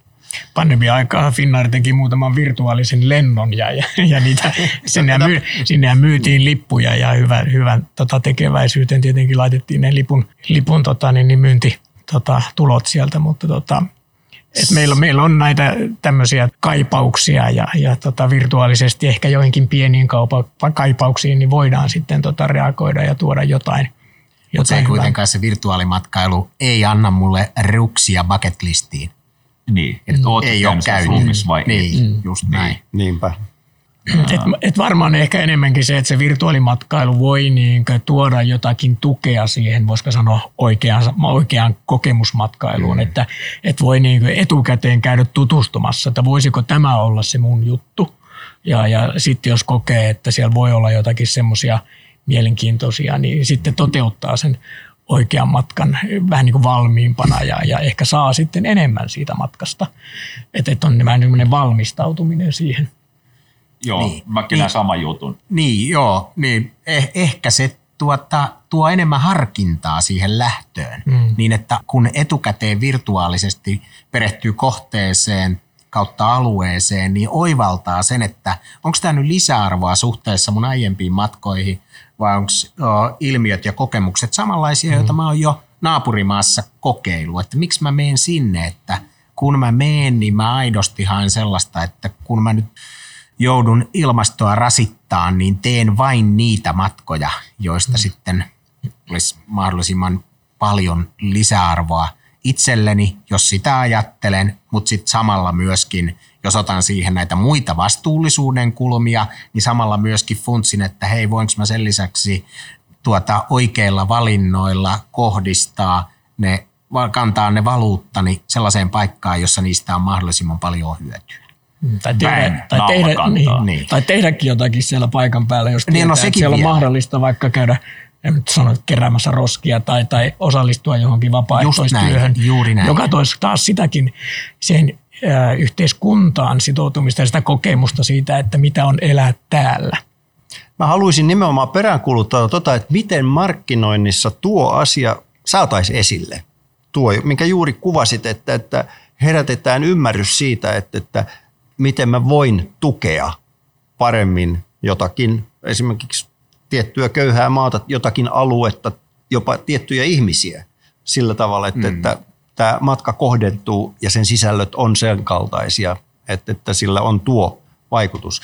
Pandemia-aikaa Finnair teki muutaman virtuaalisen lennon ja, ja, ja niitä, sinne, myy, sinne myytiin lippuja ja hyvän, hyvän tota, tekeväisyyteen tietenkin laitettiin ne lipun, lipun tota, niin, niin myynti tota, tulot sieltä, mutta tota, et meillä, meillä on näitä tämmöisiä kaipauksia ja, ja tota, virtuaalisesti ehkä joihinkin pieniin kaupa, kaipauksiin niin voidaan sitten tota, reagoida ja tuoda jotain. Mutta ei kuitenkaan se virtuaalimatkailu ei anna mulle ruksia bucket listiin. Niin, että ei ole käynyt. vai niin, mm. just näin. Niinpä. Et, et varmaan ehkä enemmänkin se, että se virtuaalimatkailu voi niin tuoda jotakin tukea siihen, voisiko sanoa oikeaan, oikeaan kokemusmatkailuun, mm. että et voi niin etukäteen käydä tutustumassa, että voisiko tämä olla se mun juttu. Ja, ja sitten jos kokee, että siellä voi olla jotakin semmoisia mielenkiintoisia, niin sitten toteuttaa sen oikean matkan vähän niin kuin valmiimpana ja, ja ehkä saa sitten enemmän siitä matkasta. Että et on vähän valmistautuminen siihen. Joo, niin, mäkin niin, saman jutun. Niin, joo. Niin, eh, ehkä se tuota, tuo enemmän harkintaa siihen lähtöön. Mm. Niin, että kun etukäteen virtuaalisesti perehtyy kohteeseen kautta alueeseen, niin oivaltaa sen, että onko tämä nyt lisäarvoa suhteessa mun aiempiin matkoihin vai onko ilmiöt ja kokemukset samanlaisia, mm. joita mä oon jo naapurimaassa kokeillut. Että miksi mä menen sinne, että kun mä menen, niin mä aidosti haen sellaista, että kun mä nyt joudun ilmastoa rasittaa, niin teen vain niitä matkoja, joista mm. sitten olisi mahdollisimman paljon lisäarvoa itselleni, jos sitä ajattelen, mutta sitten samalla myöskin, jos otan siihen näitä muita vastuullisuuden kulmia, niin samalla myöskin funtsin, että hei, voinko mä sen lisäksi tuota oikeilla valinnoilla kohdistaa ne, kantaa ne valuuttani sellaiseen paikkaan, jossa niistä on mahdollisimman paljon hyötyä. Tai, tehdä, tai, tehdä, niin, niin. tai tehdäkin jotakin siellä paikan päällä, jos niin, no, tietää, no, siellä vielä. on mahdollista vaikka käydä en nyt sano, keräämässä roskia tai, tai osallistua johonkin vapaaehtoistyöhön, näin, juuri näin. joka toisi taas sitäkin sen ä, yhteiskuntaan sitoutumista ja sitä kokemusta siitä, että mitä on elää täällä. Mä haluaisin nimenomaan peräänkuluttaa tota, että miten markkinoinnissa tuo asia saataisiin esille. Tuo, minkä juuri kuvasit, että, että herätetään ymmärrys siitä, että, että miten mä voin tukea paremmin jotakin, esimerkiksi tiettyä köyhää maata, jotakin aluetta, jopa tiettyjä ihmisiä sillä tavalla, että, mm. että tämä matka kohdentuu ja sen sisällöt on sen kaltaisia, että, että sillä on tuo vaikutus.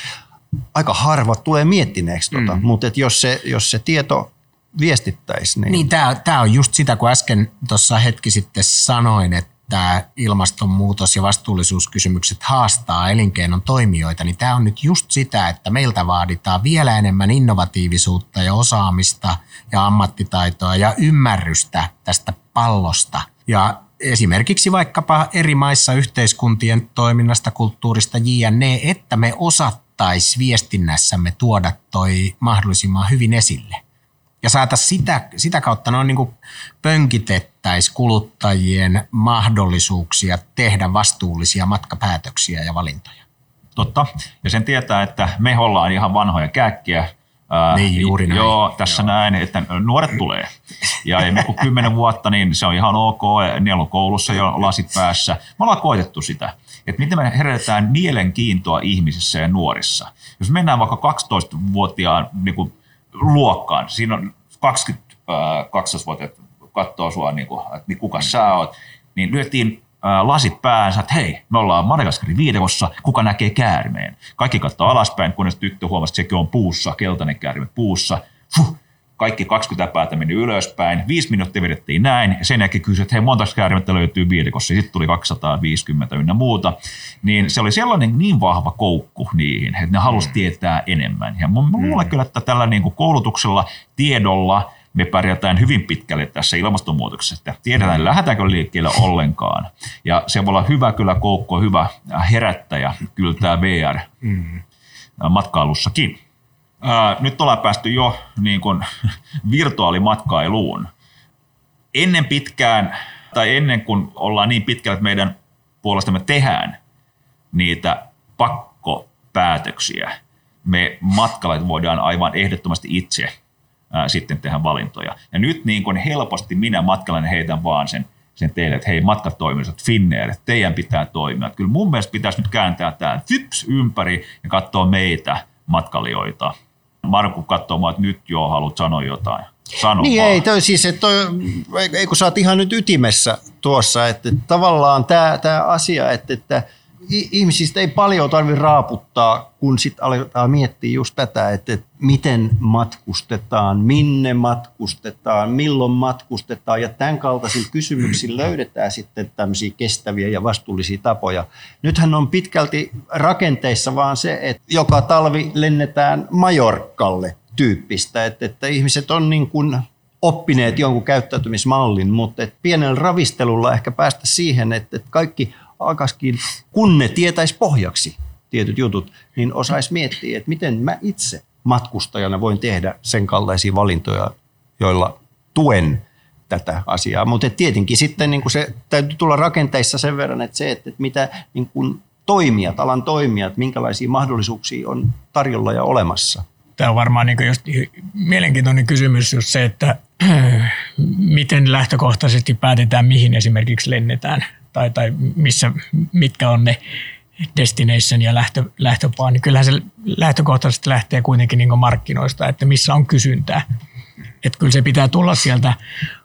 Aika harvat tulee miettineeksi tuota, mm. mutta että jos, se, jos se tieto viestittäisi. Niin, niin tämä on just sitä, kun äsken tuossa hetki sitten sanoin, että että ilmastonmuutos ja vastuullisuuskysymykset haastaa elinkeinon toimijoita, niin tämä on nyt just sitä, että meiltä vaaditaan vielä enemmän innovatiivisuutta ja osaamista ja ammattitaitoa ja ymmärrystä tästä pallosta. Ja esimerkiksi vaikkapa eri maissa yhteiskuntien toiminnasta, kulttuurista jne, että me osattaisi viestinnässämme tuoda toi mahdollisimman hyvin esille ja saataisiin sitä, sitä kautta noin niin pönkitettäisiin kuluttajien mahdollisuuksia tehdä vastuullisia matkapäätöksiä ja valintoja. Totta. Ja sen tietää, että me ollaan ihan vanhoja kääkkiä. Niin, juuri näin. Joo, tässä Joo. näin, että nuoret tulee. Ja emme kuin kymmenen vuotta, niin se on ihan ok. Ne on koulussa jo lasit päässä. Me ollaan koetettu sitä, että miten me herätetään mielenkiintoa ihmisissä ja nuorissa. Jos mennään vaikka 12-vuotiaan niin kuin luokkaan. Siinä on 20 12-vuotiaat katsoo sua, niin kuin, että niin kuka sä oot. Niin lyötiin lasit päänsä, että hei, me ollaan Madagaskarin viidekossa, kuka näkee käärmeen. Kaikki katsoo alaspäin, kunnes tyttö huomasi, että sekin on puussa, keltainen käärme puussa. Fuh, kaikki 20 päätä meni ylöspäin, viisi minuuttia vedettiin näin, ja sen jälkeen kysyi, että hei, monta käärimettä löytyy viidekossa, sitten tuli 250 ynnä muuta, niin se oli sellainen niin vahva koukku niihin, että ne halusi mm. tietää enemmän. Ja mulle mm. kyllä, että tällä niin kuin koulutuksella, tiedolla, me pärjätään hyvin pitkälle tässä ilmastonmuutoksessa. Tiedetään, lähdetäänkö liikkeelle ollenkaan. Ja se voi olla hyvä kyllä koukko, hyvä herättäjä kyllä tämä VR mm. matkailussakin. Ää, nyt ollaan päästy jo niin kuin, virtuaalimatkailuun. Ennen pitkään, tai ennen kuin ollaan niin pitkällä, että meidän puolestamme tehdään niitä pakkopäätöksiä, me matkalaiset voidaan aivan ehdottomasti itse ää, sitten tehdä valintoja. Ja nyt niin kuin helposti minä matkalainen heitän vaan sen, sen teille, että hei matkatoimistot, Finnair, teidän pitää toimia. Kyllä mun mielestä pitäisi nyt kääntää tämä fyps ympäri ja katsoa meitä matkailijoita. Markku katsoo että nyt jo haluat sanoa jotain. Sano niin vaan. ei, toi siis, että toi, ei kun sä oot ihan nyt ytimessä tuossa, että, että tavallaan tämä, tämä asia, että, että ihmisistä ei paljon tarvitse raaputtaa, kun sitten aletaan miettiä just tätä, että, miten matkustetaan, minne matkustetaan, milloin matkustetaan ja tämän kaltaisilla kysymyksillä löydetään sitten tämmöisiä kestäviä ja vastuullisia tapoja. Nythän on pitkälti rakenteissa vaan se, että joka talvi lennetään Majorkalle tyyppistä, että, että ihmiset on niin kuin oppineet jonkun käyttäytymismallin, mutta pienellä ravistelulla ehkä päästä siihen, että kaikki alkaisikin, kun ne tietäisi pohjaksi tietyt jutut, niin osaisi miettiä, että miten mä itse matkustajana voin tehdä sen kaltaisia valintoja, joilla tuen tätä asiaa. Mutta tietenkin sitten niin se täytyy tulla rakenteissa sen verran, että se, että mitä niin kuin toimijat, alan toimijat, minkälaisia mahdollisuuksia on tarjolla ja olemassa. Tämä on varmaan niin just mielenkiintoinen kysymys just se, että miten lähtökohtaisesti päätetään, mihin esimerkiksi lennetään tai, tai missä, mitkä on ne destination ja lähtö, lähtöpaa, niin kyllähän se lähtökohtaisesti lähtee kuitenkin niin markkinoista, että missä on kysyntää. Että kyllä se pitää tulla sieltä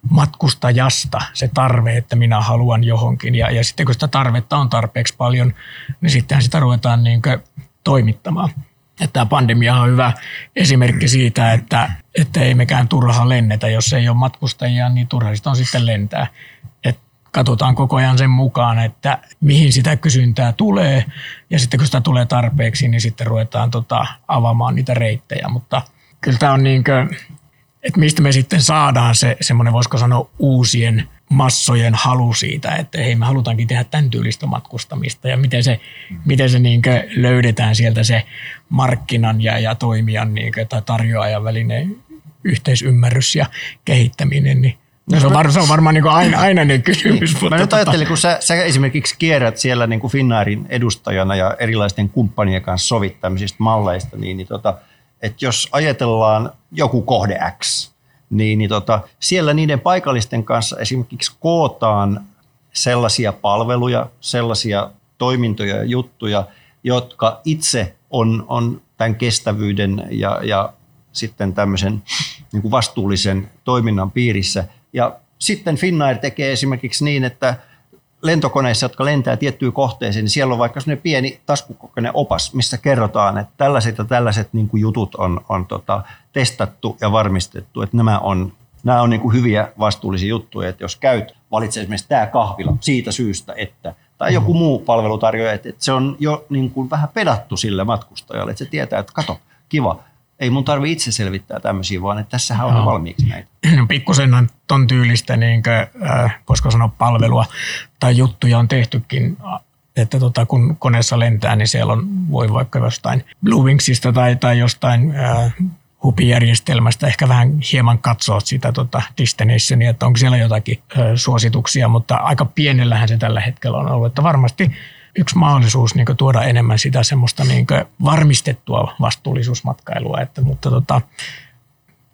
matkustajasta, se tarve, että minä haluan johonkin. Ja, ja sitten kun sitä tarvetta on tarpeeksi paljon, niin sittenhän sitä ruvetaan niin toimittamaan. Että tämä pandemia on hyvä esimerkki siitä, että, että ei mekään turhaan lennetä. Jos ei ole matkustajia, niin turha on sitten lentää katsotaan koko ajan sen mukaan, että mihin sitä kysyntää tulee. Ja sitten kun sitä tulee tarpeeksi, niin sitten ruvetaan tota, avaamaan niitä reittejä. Mutta kyllä tämä on niin kuin, että mistä me sitten saadaan se semmoinen, voisiko sanoa, uusien massojen halu siitä, että hei me halutaankin tehdä tämän tyylistä matkustamista ja miten se, miten se niin löydetään sieltä se markkinan ja, ja toimijan niin tai tarjoajan välinen yhteisymmärrys ja kehittäminen, niin No se on, var, se on varmaan niin aina, aina ne kysymys. Mä nyt tota- ajattelin, kun sä, sä esimerkiksi kierrät siellä niin kuin Finnairin edustajana ja erilaisten kumppanien kanssa sovit tämmöisistä malleista, niin, niin tota, että jos ajatellaan joku kohde X, niin, niin tota, siellä niiden paikallisten kanssa esimerkiksi kootaan sellaisia palveluja, sellaisia toimintoja ja juttuja, jotka itse on, on tämän kestävyyden ja, ja sitten tämmöisen niin kuin vastuullisen toiminnan piirissä – ja sitten Finnair tekee esimerkiksi niin, että lentokoneissa, jotka lentää tiettyyn kohteeseen, niin siellä on vaikka sellainen pieni taskukokoinen opas, missä kerrotaan, että tällaiset ja tällaiset niin kuin jutut on, on tota, testattu ja varmistettu, että nämä on, nämä on niin kuin hyviä vastuullisia juttuja, että jos käyt, valitse esimerkiksi tämä kahvila siitä syystä, että tai joku muu palvelutarjoaja, että, että se on jo niin kuin vähän pedattu sille matkustajalle, että se tietää, että kato, kiva, ei mun tarvi itse selvittää tämmöisiä, vaan että tässähän on no. valmiiksi näitä. Pikkusen ton tyylistä, niin kuin, äh, voisiko sanoa palvelua tai juttuja on tehtykin, että tota, kun koneessa lentää, niin siellä on, voi vaikka jostain Bluewingsista tai, tai jostain äh, hupijärjestelmästä ehkä vähän hieman katsoa sitä tota destinationia, että onko siellä jotakin äh, suosituksia, mutta aika pienellähän se tällä hetkellä on ollut, että varmasti yksi mahdollisuus niin tuoda enemmän sitä semmoista niin varmistettua vastuullisuusmatkailua. Että, mutta tota,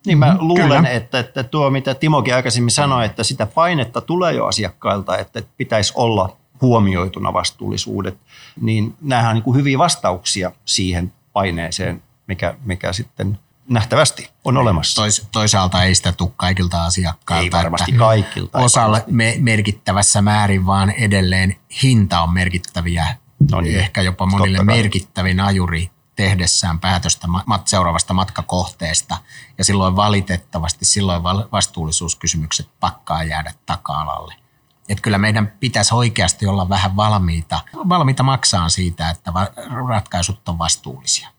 niin mä luulen, että, että tuo mitä Timokin aikaisemmin sanoi, että sitä painetta tulee jo asiakkailta, että pitäisi olla huomioituna vastuullisuudet, niin nämähän on niin kuin hyviä vastauksia siihen paineeseen, mikä, mikä sitten nähtävästi on olemassa. Tois, toisaalta ei sitä tule kaikilta asiakkailta. Ei varmasti kaikilta. Osalle me, merkittävässä määrin, vaan edelleen hinta on merkittäviä, no niin, ehkä jopa monille merkittävin ajuri tehdessään päätöstä mat, seuraavasta matkakohteesta. Ja silloin valitettavasti silloin vastuullisuuskysymykset pakkaa jäädä taka-alalle. Että kyllä meidän pitäisi oikeasti olla vähän valmiita, valmiita maksaa siitä, että ratkaisut on vastuullisia.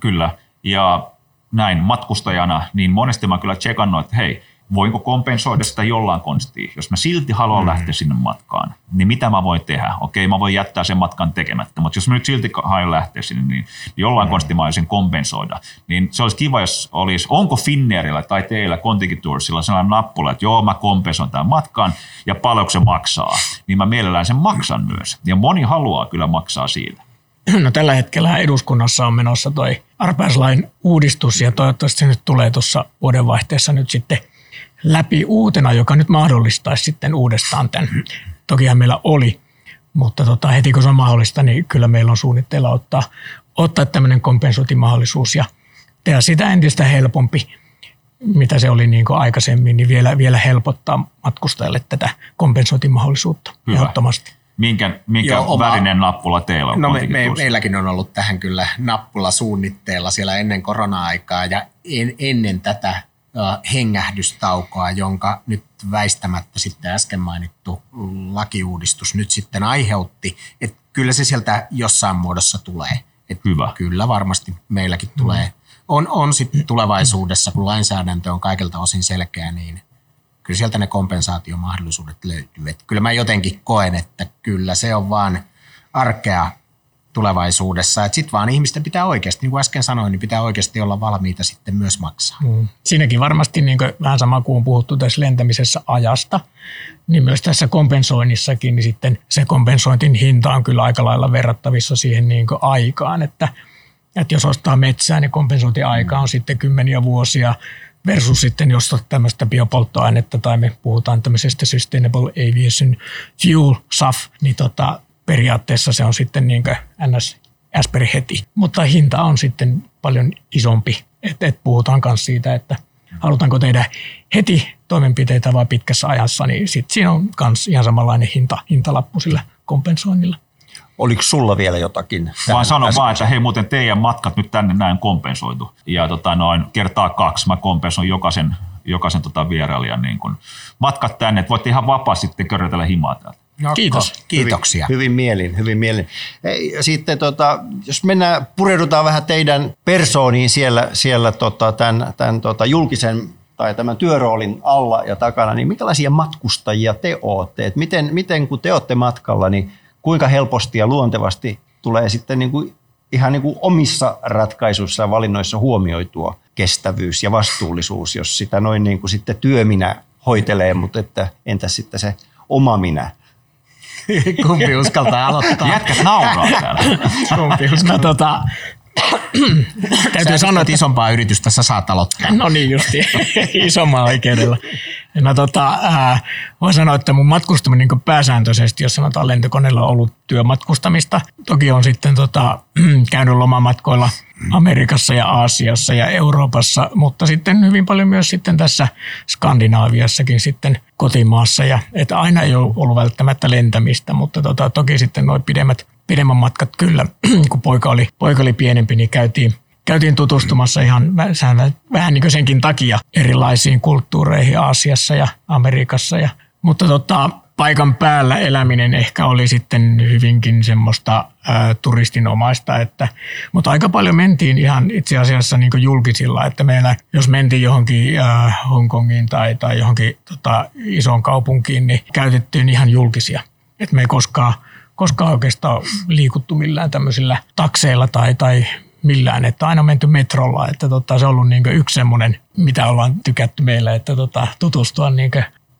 Kyllä. Ja näin matkustajana, niin monesti mä kyllä tsekannut, että hei, voinko kompensoida sitä jollain konstia. Jos mä silti haluan mm. lähteä sinne matkaan, niin mitä mä voin tehdä? Okei, mä voin jättää sen matkan tekemättä, mutta jos mä nyt silti haluan lähteä sinne, niin jollain mm. konstia mä voisin kompensoida. Niin se olisi kiva, jos olisi, onko Finnairilla tai teillä Contiki Toursilla sellainen nappula, että joo, mä kompensoin tämän matkan ja paljonko se maksaa, niin mä mielellään sen maksan myös. Ja moni haluaa kyllä maksaa siitä. No tällä hetkellä eduskunnassa on menossa toi arpaislain uudistus ja toivottavasti se nyt tulee tuossa vuodenvaihteessa nyt sitten läpi uutena, joka nyt mahdollistaisi sitten uudestaan tämän. Tokihan meillä oli, mutta tota, heti kun se on mahdollista, niin kyllä meillä on suunnitteilla ottaa, ottaa tämmöinen kompensointimahdollisuus ja tehdä sitä entistä helpompi, mitä se oli niin kuin aikaisemmin, niin vielä, vielä helpottaa matkustajalle tätä kompensointimahdollisuutta Hyvä. ehdottomasti. Minkä, minkä Joo, oma, värinen nappula teillä on? No me, me, meilläkin on ollut tähän kyllä nappula suunnitteella siellä ennen korona-aikaa ja en, ennen tätä hengähdystaukoa, jonka nyt väistämättä sitten äsken mainittu lakiuudistus nyt sitten aiheutti. Että kyllä se sieltä jossain muodossa tulee. Että Hyvä. Kyllä varmasti meilläkin tulee. Mm. On, on sitten tulevaisuudessa, kun lainsäädäntö on kaikilta osin selkeä, niin kyllä sieltä ne kompensaatiomahdollisuudet löytyy. Et kyllä mä jotenkin koen, että kyllä se on vaan arkea tulevaisuudessa. Sitten vaan ihmisten pitää oikeasti, niin kuin äsken sanoin, niin pitää oikeasti olla valmiita sitten myös maksaa. Mm. Siinäkin varmasti niin kuin vähän sama kuin on puhuttu tässä lentämisessä ajasta, niin myös tässä kompensoinnissakin, niin sitten se kompensointin hinta on kyllä aika lailla verrattavissa siihen niin kuin aikaan, että, että jos ostaa metsää, niin kompensointiaika on sitten kymmeniä vuosia versus sitten jos tämmöistä biopolttoainetta tai me puhutaan tämmöisestä Sustainable Aviation Fuel, SAF, niin tota, periaatteessa se on sitten niin kuin ns. äsperi heti. Mutta hinta on sitten paljon isompi. että et puhutaan myös siitä, että halutaanko tehdä heti toimenpiteitä vai pitkässä ajassa, niin sitten siinä on myös ihan samanlainen hinta, hintalappu sillä kompensoinnilla. Oliko sulla vielä jotakin? Vaan sanon vaan, että hei muuten teidän matkat nyt tänne näin kompensoitu. Ja tota noin kertaa kaksi mä kompensoin jokaisen, jokaisen tota vierailijan niin kun matkat tänne, että voitte ihan vapaasti sitten körötellä himaa täältä. No, Kiitos. Kiitoksia. Hyvin, hyvin mielin, hyvin mielin. Sitten tota, jos mennään, pureudutaan vähän teidän persooniin siellä, siellä tota, tämän, tämän tota, julkisen tai tämän työroolin alla ja takana, niin minkälaisia matkustajia te olette? Et miten, miten kun te olette matkalla, niin kuinka helposti ja luontevasti tulee sitten niin kuin ihan niin kuin omissa ratkaisuissa ja valinnoissa huomioitua kestävyys ja vastuullisuus, jos sitä noin niin kuin sitten työminä hoitelee, mutta että entäs sitten se oma minä? Kumpi uskaltaa aloittaa? Jätkäs nauraa täällä. Kumpi uskaltaa? No, tota, Täytyy sanoa, että isompaa yritystä sä saat aloittaa. No niin justi, isommalla oikeudella. No tota, äh, voin sanoa, että mun matkustaminen niin pääsääntöisesti, jos sanotaan lentokoneella on ollut työmatkustamista. Toki on sitten tota, käynyt lomamatkoilla Amerikassa ja Aasiassa ja Euroopassa, mutta sitten hyvin paljon myös sitten tässä Skandinaaviassakin sitten kotimaassa. Ja, että aina ei ole ollut välttämättä lentämistä, mutta tota, toki sitten nuo pidemmät pidemmän matkat kyllä, kun poika oli, poika oli pienempi, niin käytiin, käytiin tutustumassa ihan vähän, vähän niin kuin senkin takia erilaisiin kulttuureihin Aasiassa ja Amerikassa. Ja, mutta tota, paikan päällä eläminen ehkä oli sitten hyvinkin semmoista ää, turistinomaista, että, mutta aika paljon mentiin ihan itse asiassa niin julkisilla, että meillä jos mentiin johonkin ää, Hongkongiin tai, tai johonkin tota, isoon kaupunkiin, niin käytettiin ihan julkisia. että me ei koskaan koskaan oikeastaan liikuttu millään tämmöisillä takseilla tai, tai millään, että aina menty metrolla, että tota, se on ollut niin yksi semmoinen, mitä ollaan tykätty meillä, että tota, tutustua niin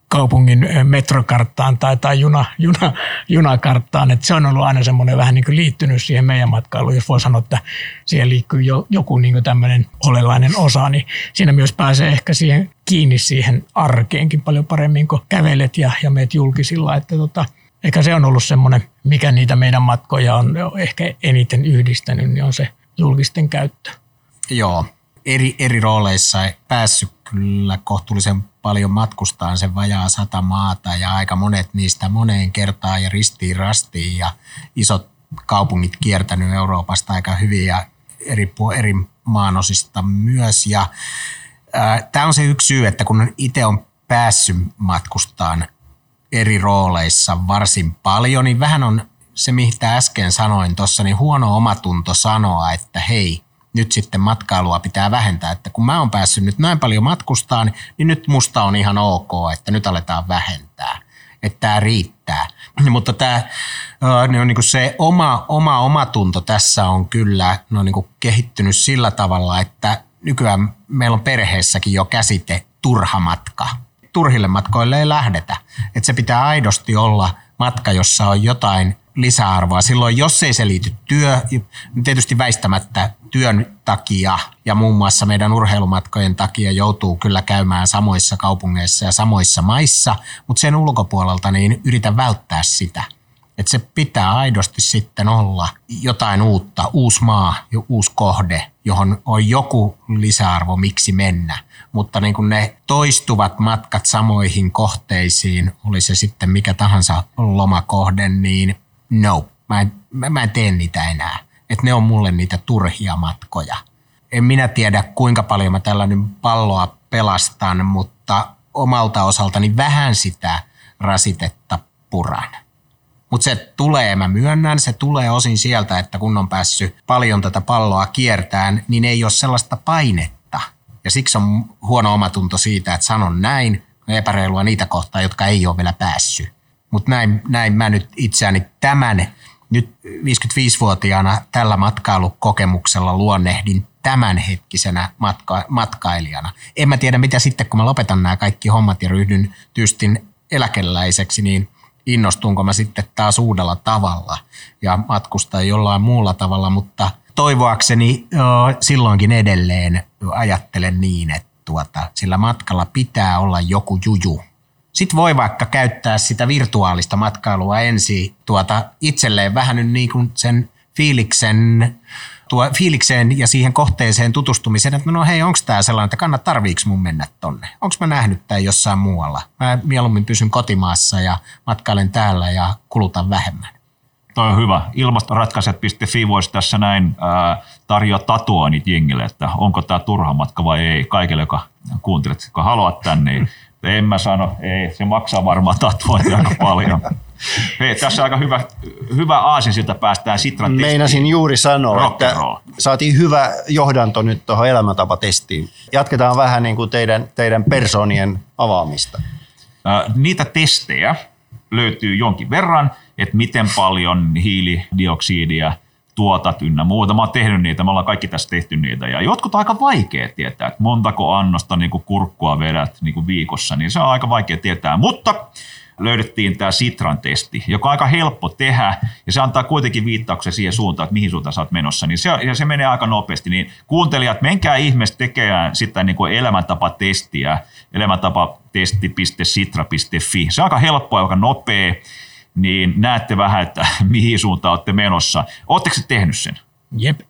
kaupungin metrokarttaan tai, tai juna, juna, junakarttaan, että se on ollut aina semmoinen vähän niin liittynyt siihen meidän matkailuun, jos voi sanoa, että siihen liittyy jo, joku niin tämmöinen olellainen osa, niin siinä myös pääsee ehkä siihen kiinni siihen arkeenkin paljon paremmin, kun kävelet ja, ja meet julkisilla, että tota, Eikä se on ollut semmoinen, mikä niitä meidän matkoja on ehkä eniten yhdistänyt, niin on se julkisten käyttö. Joo, eri, eri rooleissa päässyt kyllä kohtuullisen paljon matkustaan sen vajaa sata maata ja aika monet niistä moneen kertaan ja ristiin rastiin ja isot kaupungit kiertänyt Euroopasta aika hyvin ja eri, eri maanosista myös. Ja, Tämä on se yksi syy, että kun itse on päässyt matkustaan eri rooleissa varsin paljon, niin vähän on se, mitä äsken sanoin tuossa, niin huono omatunto sanoa, että hei, nyt sitten matkailua pitää vähentää. Että kun mä oon päässyt nyt näin paljon matkustaan, niin nyt musta on ihan ok, että nyt aletaan vähentää. Että tämä riittää. Mutta tämä on niin se oma, oma omatunto tässä on kyllä no niin kehittynyt sillä tavalla, että nykyään meillä on perheessäkin jo käsite turha matka. Turhille matkoille ei lähdetä. Että se pitää aidosti olla matka, jossa on jotain lisäarvoa. Silloin, jos ei se liity työ, tietysti väistämättä työn takia ja muun muassa meidän urheilumatkojen takia joutuu kyllä käymään samoissa kaupungeissa ja samoissa maissa, mutta sen ulkopuolelta niin yritä välttää sitä – että se pitää aidosti sitten olla jotain uutta, uusi maa, uusi kohde, johon on joku lisäarvo, miksi mennä. Mutta niin kuin ne toistuvat matkat samoihin kohteisiin, oli se sitten mikä tahansa lomakohde, niin no, mä en, mä en tee niitä enää. Että ne on mulle niitä turhia matkoja. En minä tiedä, kuinka paljon mä tällä nyt palloa pelastan, mutta omalta osaltani vähän sitä rasitetta puran. Mutta se tulee, mä myönnän, se tulee osin sieltä, että kun on päässyt paljon tätä palloa kiertään, niin ei ole sellaista painetta. Ja siksi on huono omatunto siitä, että sanon näin, epäreilua niitä kohtaa, jotka ei ole vielä päässyt. Mutta näin, näin mä nyt itseäni tämän nyt 55-vuotiaana tällä matkailukokemuksella luonnehdin tämänhetkisenä matka- matkailijana. En mä tiedä, mitä sitten, kun mä lopetan nämä kaikki hommat ja ryhdyn tyystin eläkeläiseksi, niin innostunko mä sitten taas uudella tavalla ja matkustaa jollain muulla tavalla, mutta toivoakseni silloinkin edelleen ajattelen niin, että tuota, sillä matkalla pitää olla joku juju. Sitten voi vaikka käyttää sitä virtuaalista matkailua ensin tuota, itselleen vähän nyt niin kuin sen fiiliksen tuo fiilikseen ja siihen kohteeseen tutustumiseen, että no hei, onko tämä sellainen, että kannat tarviiks mun mennä tonne? Onko mä nähnyt tämän jossain muualla? Mä mieluummin pysyn kotimaassa ja matkailen täällä ja kulutan vähemmän. Toi on hyvä. Ilmastoratkaisijat.fi voisi tässä näin ää, tarjoa tatuoinnit jengille, että onko tämä turha matka vai ei. Kaikille, joka kuuntelet, joka haluat tänne, niin en mä sano, ei, se maksaa varmaan tatuointi aika paljon. Hei, tässä on aika hyvä, hyvä siltä päästään Sitran testiin. Meinasin juuri sanoa, että saatiin hyvä johdanto nyt tuohon elämäntapatestiin. Jatketaan vähän niin kuin teidän, teidän personien avaamista. niitä testejä löytyy jonkin verran, että miten paljon hiilidioksidia tuotat ynnä muuta. Mä oon tehnyt niitä, me ollaan kaikki tässä tehty niitä. Ja jotkut on aika vaikea tietää, että montako annosta niin kuin kurkkua vedät niin kuin viikossa, niin se on aika vaikea tietää. Mutta löydettiin tämä Sitran testi, joka on aika helppo tehdä, ja se antaa kuitenkin viittauksen siihen suuntaan, että mihin suuntaan sä oot menossa, niin se, ja se menee aika nopeasti. Niin kuuntelijat, menkää ihmeessä tekemään sitä niin kuin elämäntapatestiä, elämäntapatesti.sitra.fi. Se on aika helppoa, aika nopea, niin näette vähän, että mihin suuntaan olette menossa. Oletteko tehnyt sen? Jep.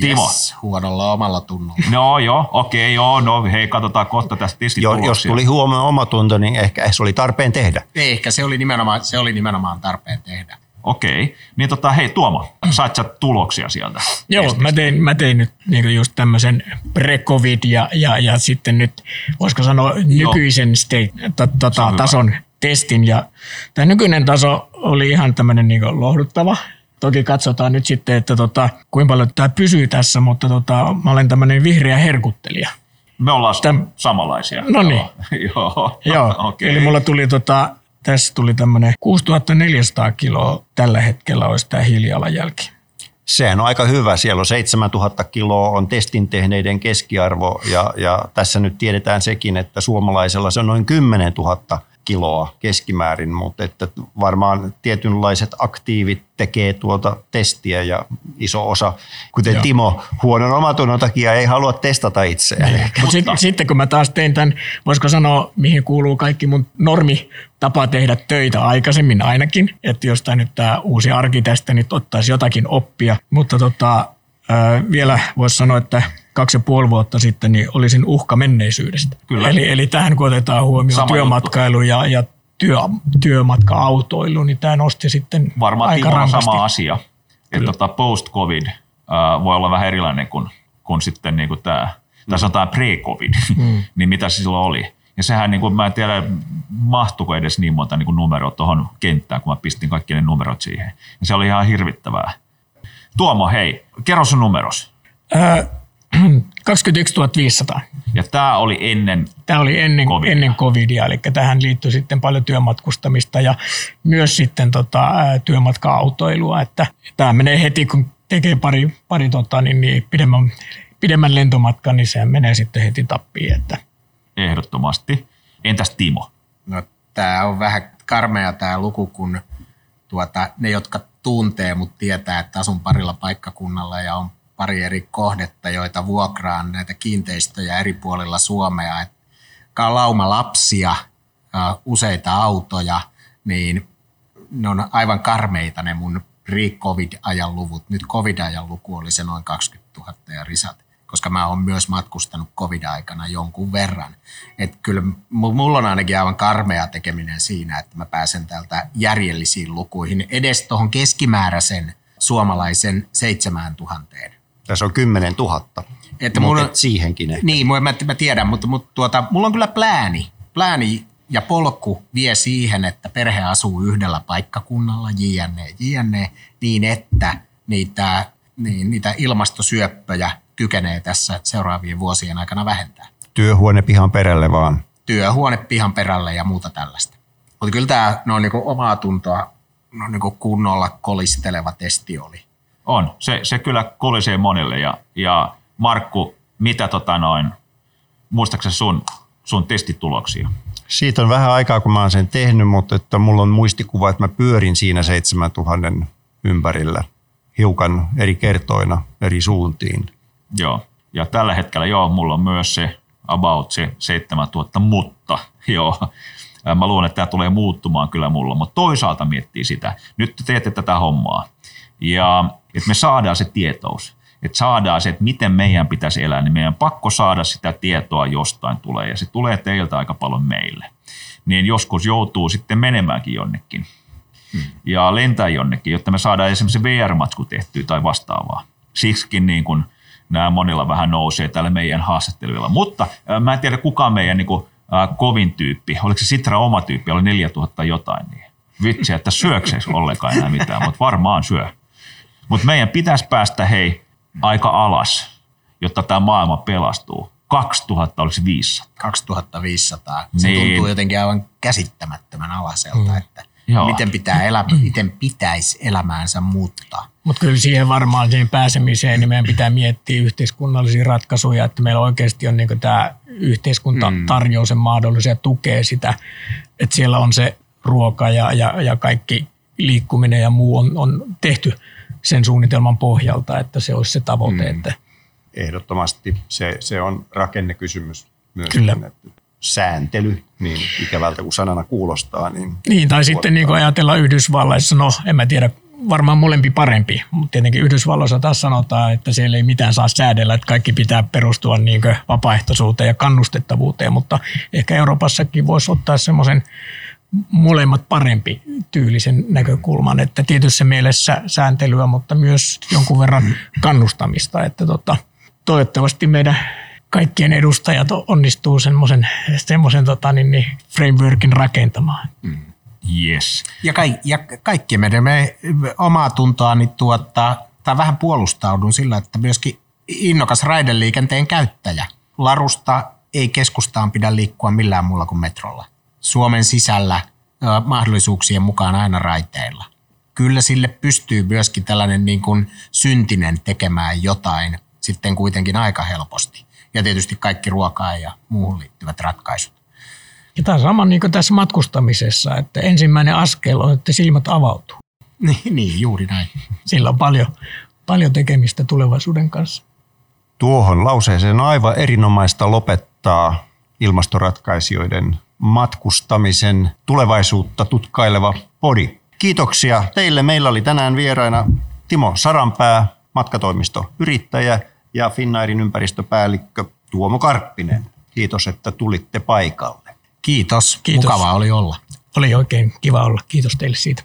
Timo. Yes, huonolla omalla tunnolla. No joo, okei, okay, joo, no hei, katsotaan kohta tästä jo, Jos tuli huono oma tunto, niin ehkä se oli tarpeen tehdä. Ehkä se oli nimenomaan, se oli nimenomaan tarpeen tehdä. Okei, niin tota, hei Tuomo, saat sä tuloksia sieltä? Joo, mä tein, mä tein nyt niin just tämmöisen pre-covid ja, ja, ja sitten nyt, voisiko sanoa nykyisen state, tota, tason testin ja tämä nykyinen taso oli ihan tämmöinen niin lohduttava, Toki katsotaan nyt sitten, että tota, kuinka paljon tämä pysyy tässä, mutta tota, mä olen tämmöinen vihreä herkuttelija. Me ollaan Täm... samanlaisia. No niin. Joo. Joo. okay. Eli mulla tuli tota, tässä tuli tämmöinen 6400 kiloa tällä hetkellä olisi tämä hiilijalanjälki. Sehän on aika hyvä. Siellä on 7000 kiloa on testin tehneiden keskiarvo ja, ja tässä nyt tiedetään sekin, että suomalaisella se on noin 10 000 kiloa keskimäärin, mutta että varmaan tietynlaiset aktiivit tekee tuota testiä ja iso osa, kuten Joo. Timo, huonon omatunnon takia ei halua testata itseään. Niin. Mutta sitten, sitten kun mä taas tein tämän, voisiko sanoa, mihin kuuluu kaikki mun normi tapa tehdä töitä aikaisemmin ainakin, että jos tämä nyt tämä uusi arki tästä nyt ottaisi jotakin oppia, mutta tota, ää, vielä voisi sanoa, että kaksi ja puoli vuotta sitten, niin olisin uhka menneisyydestä. Kyllä. Eli, eli tähän kun otetaan huomioon Sama työmatkailu ja, ja työ, työmatka-autoilu, niin tämä nosti sitten Varmaan aika rankasti. sama asia. Että tota post-covid äh, voi olla vähän erilainen kuin, kuin sitten niin kuin tämä, tai sanotaan pre-covid, mm. niin mitä se silloin oli. Ja sehän, niin kuin, mä en tiedä, mahtuuko edes niin monta niin numeroa tuohon kenttään, kun mä pistin kaikki ne numerot siihen. Ja se oli ihan hirvittävää. Tuomo, hei, kerro sun numeros. Äh, 21 500. Ja tämä oli ennen, Tämä oli ennen, Covidia. ennen covidia, eli tähän liittyy sitten paljon työmatkustamista ja myös sitten tota, työmatka-autoilua. Että tämä menee heti, kun tekee pari, pari tota, niin, niin pidemmän, pidemmän lentomatkan, niin se menee sitten heti tappiin. Että ehdottomasti. Entäs Timo? No, tämä on vähän karmea tämä luku, kun tuota, ne, jotka tuntee mut tietää, että asun parilla paikkakunnalla ja on pari eri kohdetta, joita vuokraan näitä kiinteistöjä eri puolilla Suomea. Et ka- lauma lapsia, useita autoja, niin ne on aivan karmeita ne mun pre-covid-ajan luvut. Nyt covid-ajan luku oli se noin 20 000 ja risat koska mä oon myös matkustanut covid-aikana jonkun verran. Et kyllä mu- mulla on ainakin aivan karmea tekeminen siinä, että mä pääsen täältä järjellisiin lukuihin edes tuohon keskimääräisen suomalaisen 7000. Tässä on 10 000. Että mulla- siihenkin ehkä. Niin, mä, mä tiedän, mutta, mutta tuota, mulla on kyllä plääni. Plääni ja polku vie siihen, että perhe asuu yhdellä paikkakunnalla, jne, jne, niin että niitä, niin, niitä ilmastosyöppöjä kykenee tässä seuraavien vuosien aikana vähentää. Työhuone pihan perälle vaan. Työhuone pihan perälle ja muuta tällaista. Mutta kyllä tämä no, niin omaa tuntoa no, niin kunnolla kolisteleva testi oli. On. Se, se kyllä kolisee monille. Ja, ja Markku, mitä tota noin, muistaakseni sun, sun testituloksia? Siitä on vähän aikaa, kun mä oon sen tehnyt, mutta että mulla on muistikuva, että mä pyörin siinä 7000 ympärillä hiukan eri kertoina eri suuntiin. Joo. Ja tällä hetkellä joo, mulla on myös se about se 7000, mutta joo, mä luulen, että tämä tulee muuttumaan kyllä mulla, mutta toisaalta miettii sitä. Nyt te teette tätä hommaa ja että me saadaan se tietous, että saadaan se, että miten meidän pitäisi elää, niin meidän pakko saada sitä tietoa jostain tulee ja se tulee teiltä aika paljon meille. Niin joskus joutuu sitten menemäänkin jonnekin ja lentää jonnekin, jotta me saadaan esimerkiksi VR-matsku tehtyä tai vastaavaa. Siksikin niin kuin nämä monilla vähän nousee täällä meidän haastatteluilla. Mutta mä en tiedä kuka meidän niin kuin, äh, kovin tyyppi, oliko se Sitra oma tyyppi, oli 4000 jotain. Niin. Vitsi, että syökseekö ollenkaan enää mitään, mutta varmaan syö. Mutta meidän pitäisi päästä hei aika alas, jotta tämä maailma pelastuu. 2000 olisi 500. 2500. Se Niin. tuntuu jotenkin aivan käsittämättömän alaselta, mm. että Joo. miten, pitää elä, miten pitäisi elämäänsä muuttaa. Mutta kyllä siihen varmaan siihen pääsemiseen niin meidän pitää miettiä yhteiskunnallisia ratkaisuja, että meillä oikeasti on niin tämä yhteiskunta mm. tarjoaa sen mahdollisia ja tukee sitä, että siellä on se ruoka ja, ja, ja kaikki liikkuminen ja muu on, on tehty sen suunnitelman pohjalta, että se olisi se tavoite. Mm. Että Ehdottomasti se, se on rakennekysymys myös. Kyllä. Sääntely, niin ikävältä kuin sanana kuulostaa. Niin Niin, tai sitten niin kuin ajatellaan Yhdysvalloissa, no en mä tiedä, varmaan molempi parempi, mutta tietenkin Yhdysvalloissa taas sanotaan, että siellä ei mitään saa säädellä, että kaikki pitää perustua niin vapaaehtoisuuteen ja kannustettavuuteen, mutta ehkä Euroopassakin voisi ottaa semmoisen molemmat parempi tyylisen näkökulman, että tietyssä mielessä sääntelyä, mutta myös jonkun verran kannustamista, että tota, toivottavasti meidän kaikkien edustajat onnistuu semmoisen, semmoisen tota, niin, niin frameworkin rakentamaan. Yes. Ja, kai, ja kaikki meidän me, omaa tuntoani tuottaa, tai vähän puolustaudun sillä, että myöskin innokas raideliikenteen käyttäjä. Larusta ei keskustaan pidä liikkua millään muulla kuin metrolla. Suomen sisällä ö, mahdollisuuksien mukaan aina raiteilla. Kyllä sille pystyy myöskin tällainen niin kuin syntinen tekemään jotain sitten kuitenkin aika helposti. Ja tietysti kaikki ruokaan ja muuhun liittyvät ratkaisut. Ja tämä on sama niin kuin tässä matkustamisessa, että ensimmäinen askel on, että silmät avautuu. Niin, niin juuri näin. Sillä on paljon, paljon tekemistä tulevaisuuden kanssa. Tuohon lauseeseen on aivan erinomaista lopettaa ilmastoratkaisijoiden matkustamisen tulevaisuutta tutkaileva podi. Kiitoksia teille. Meillä oli tänään vieraina Timo Saranpää, matkatoimisto yrittäjä ja Finnairin ympäristöpäällikkö Tuomo Karppinen. Kiitos, että tulitte paikalle. Kiitos. Kiitos. Mukavaa oli olla. Oli oikein kiva olla. Kiitos teille siitä.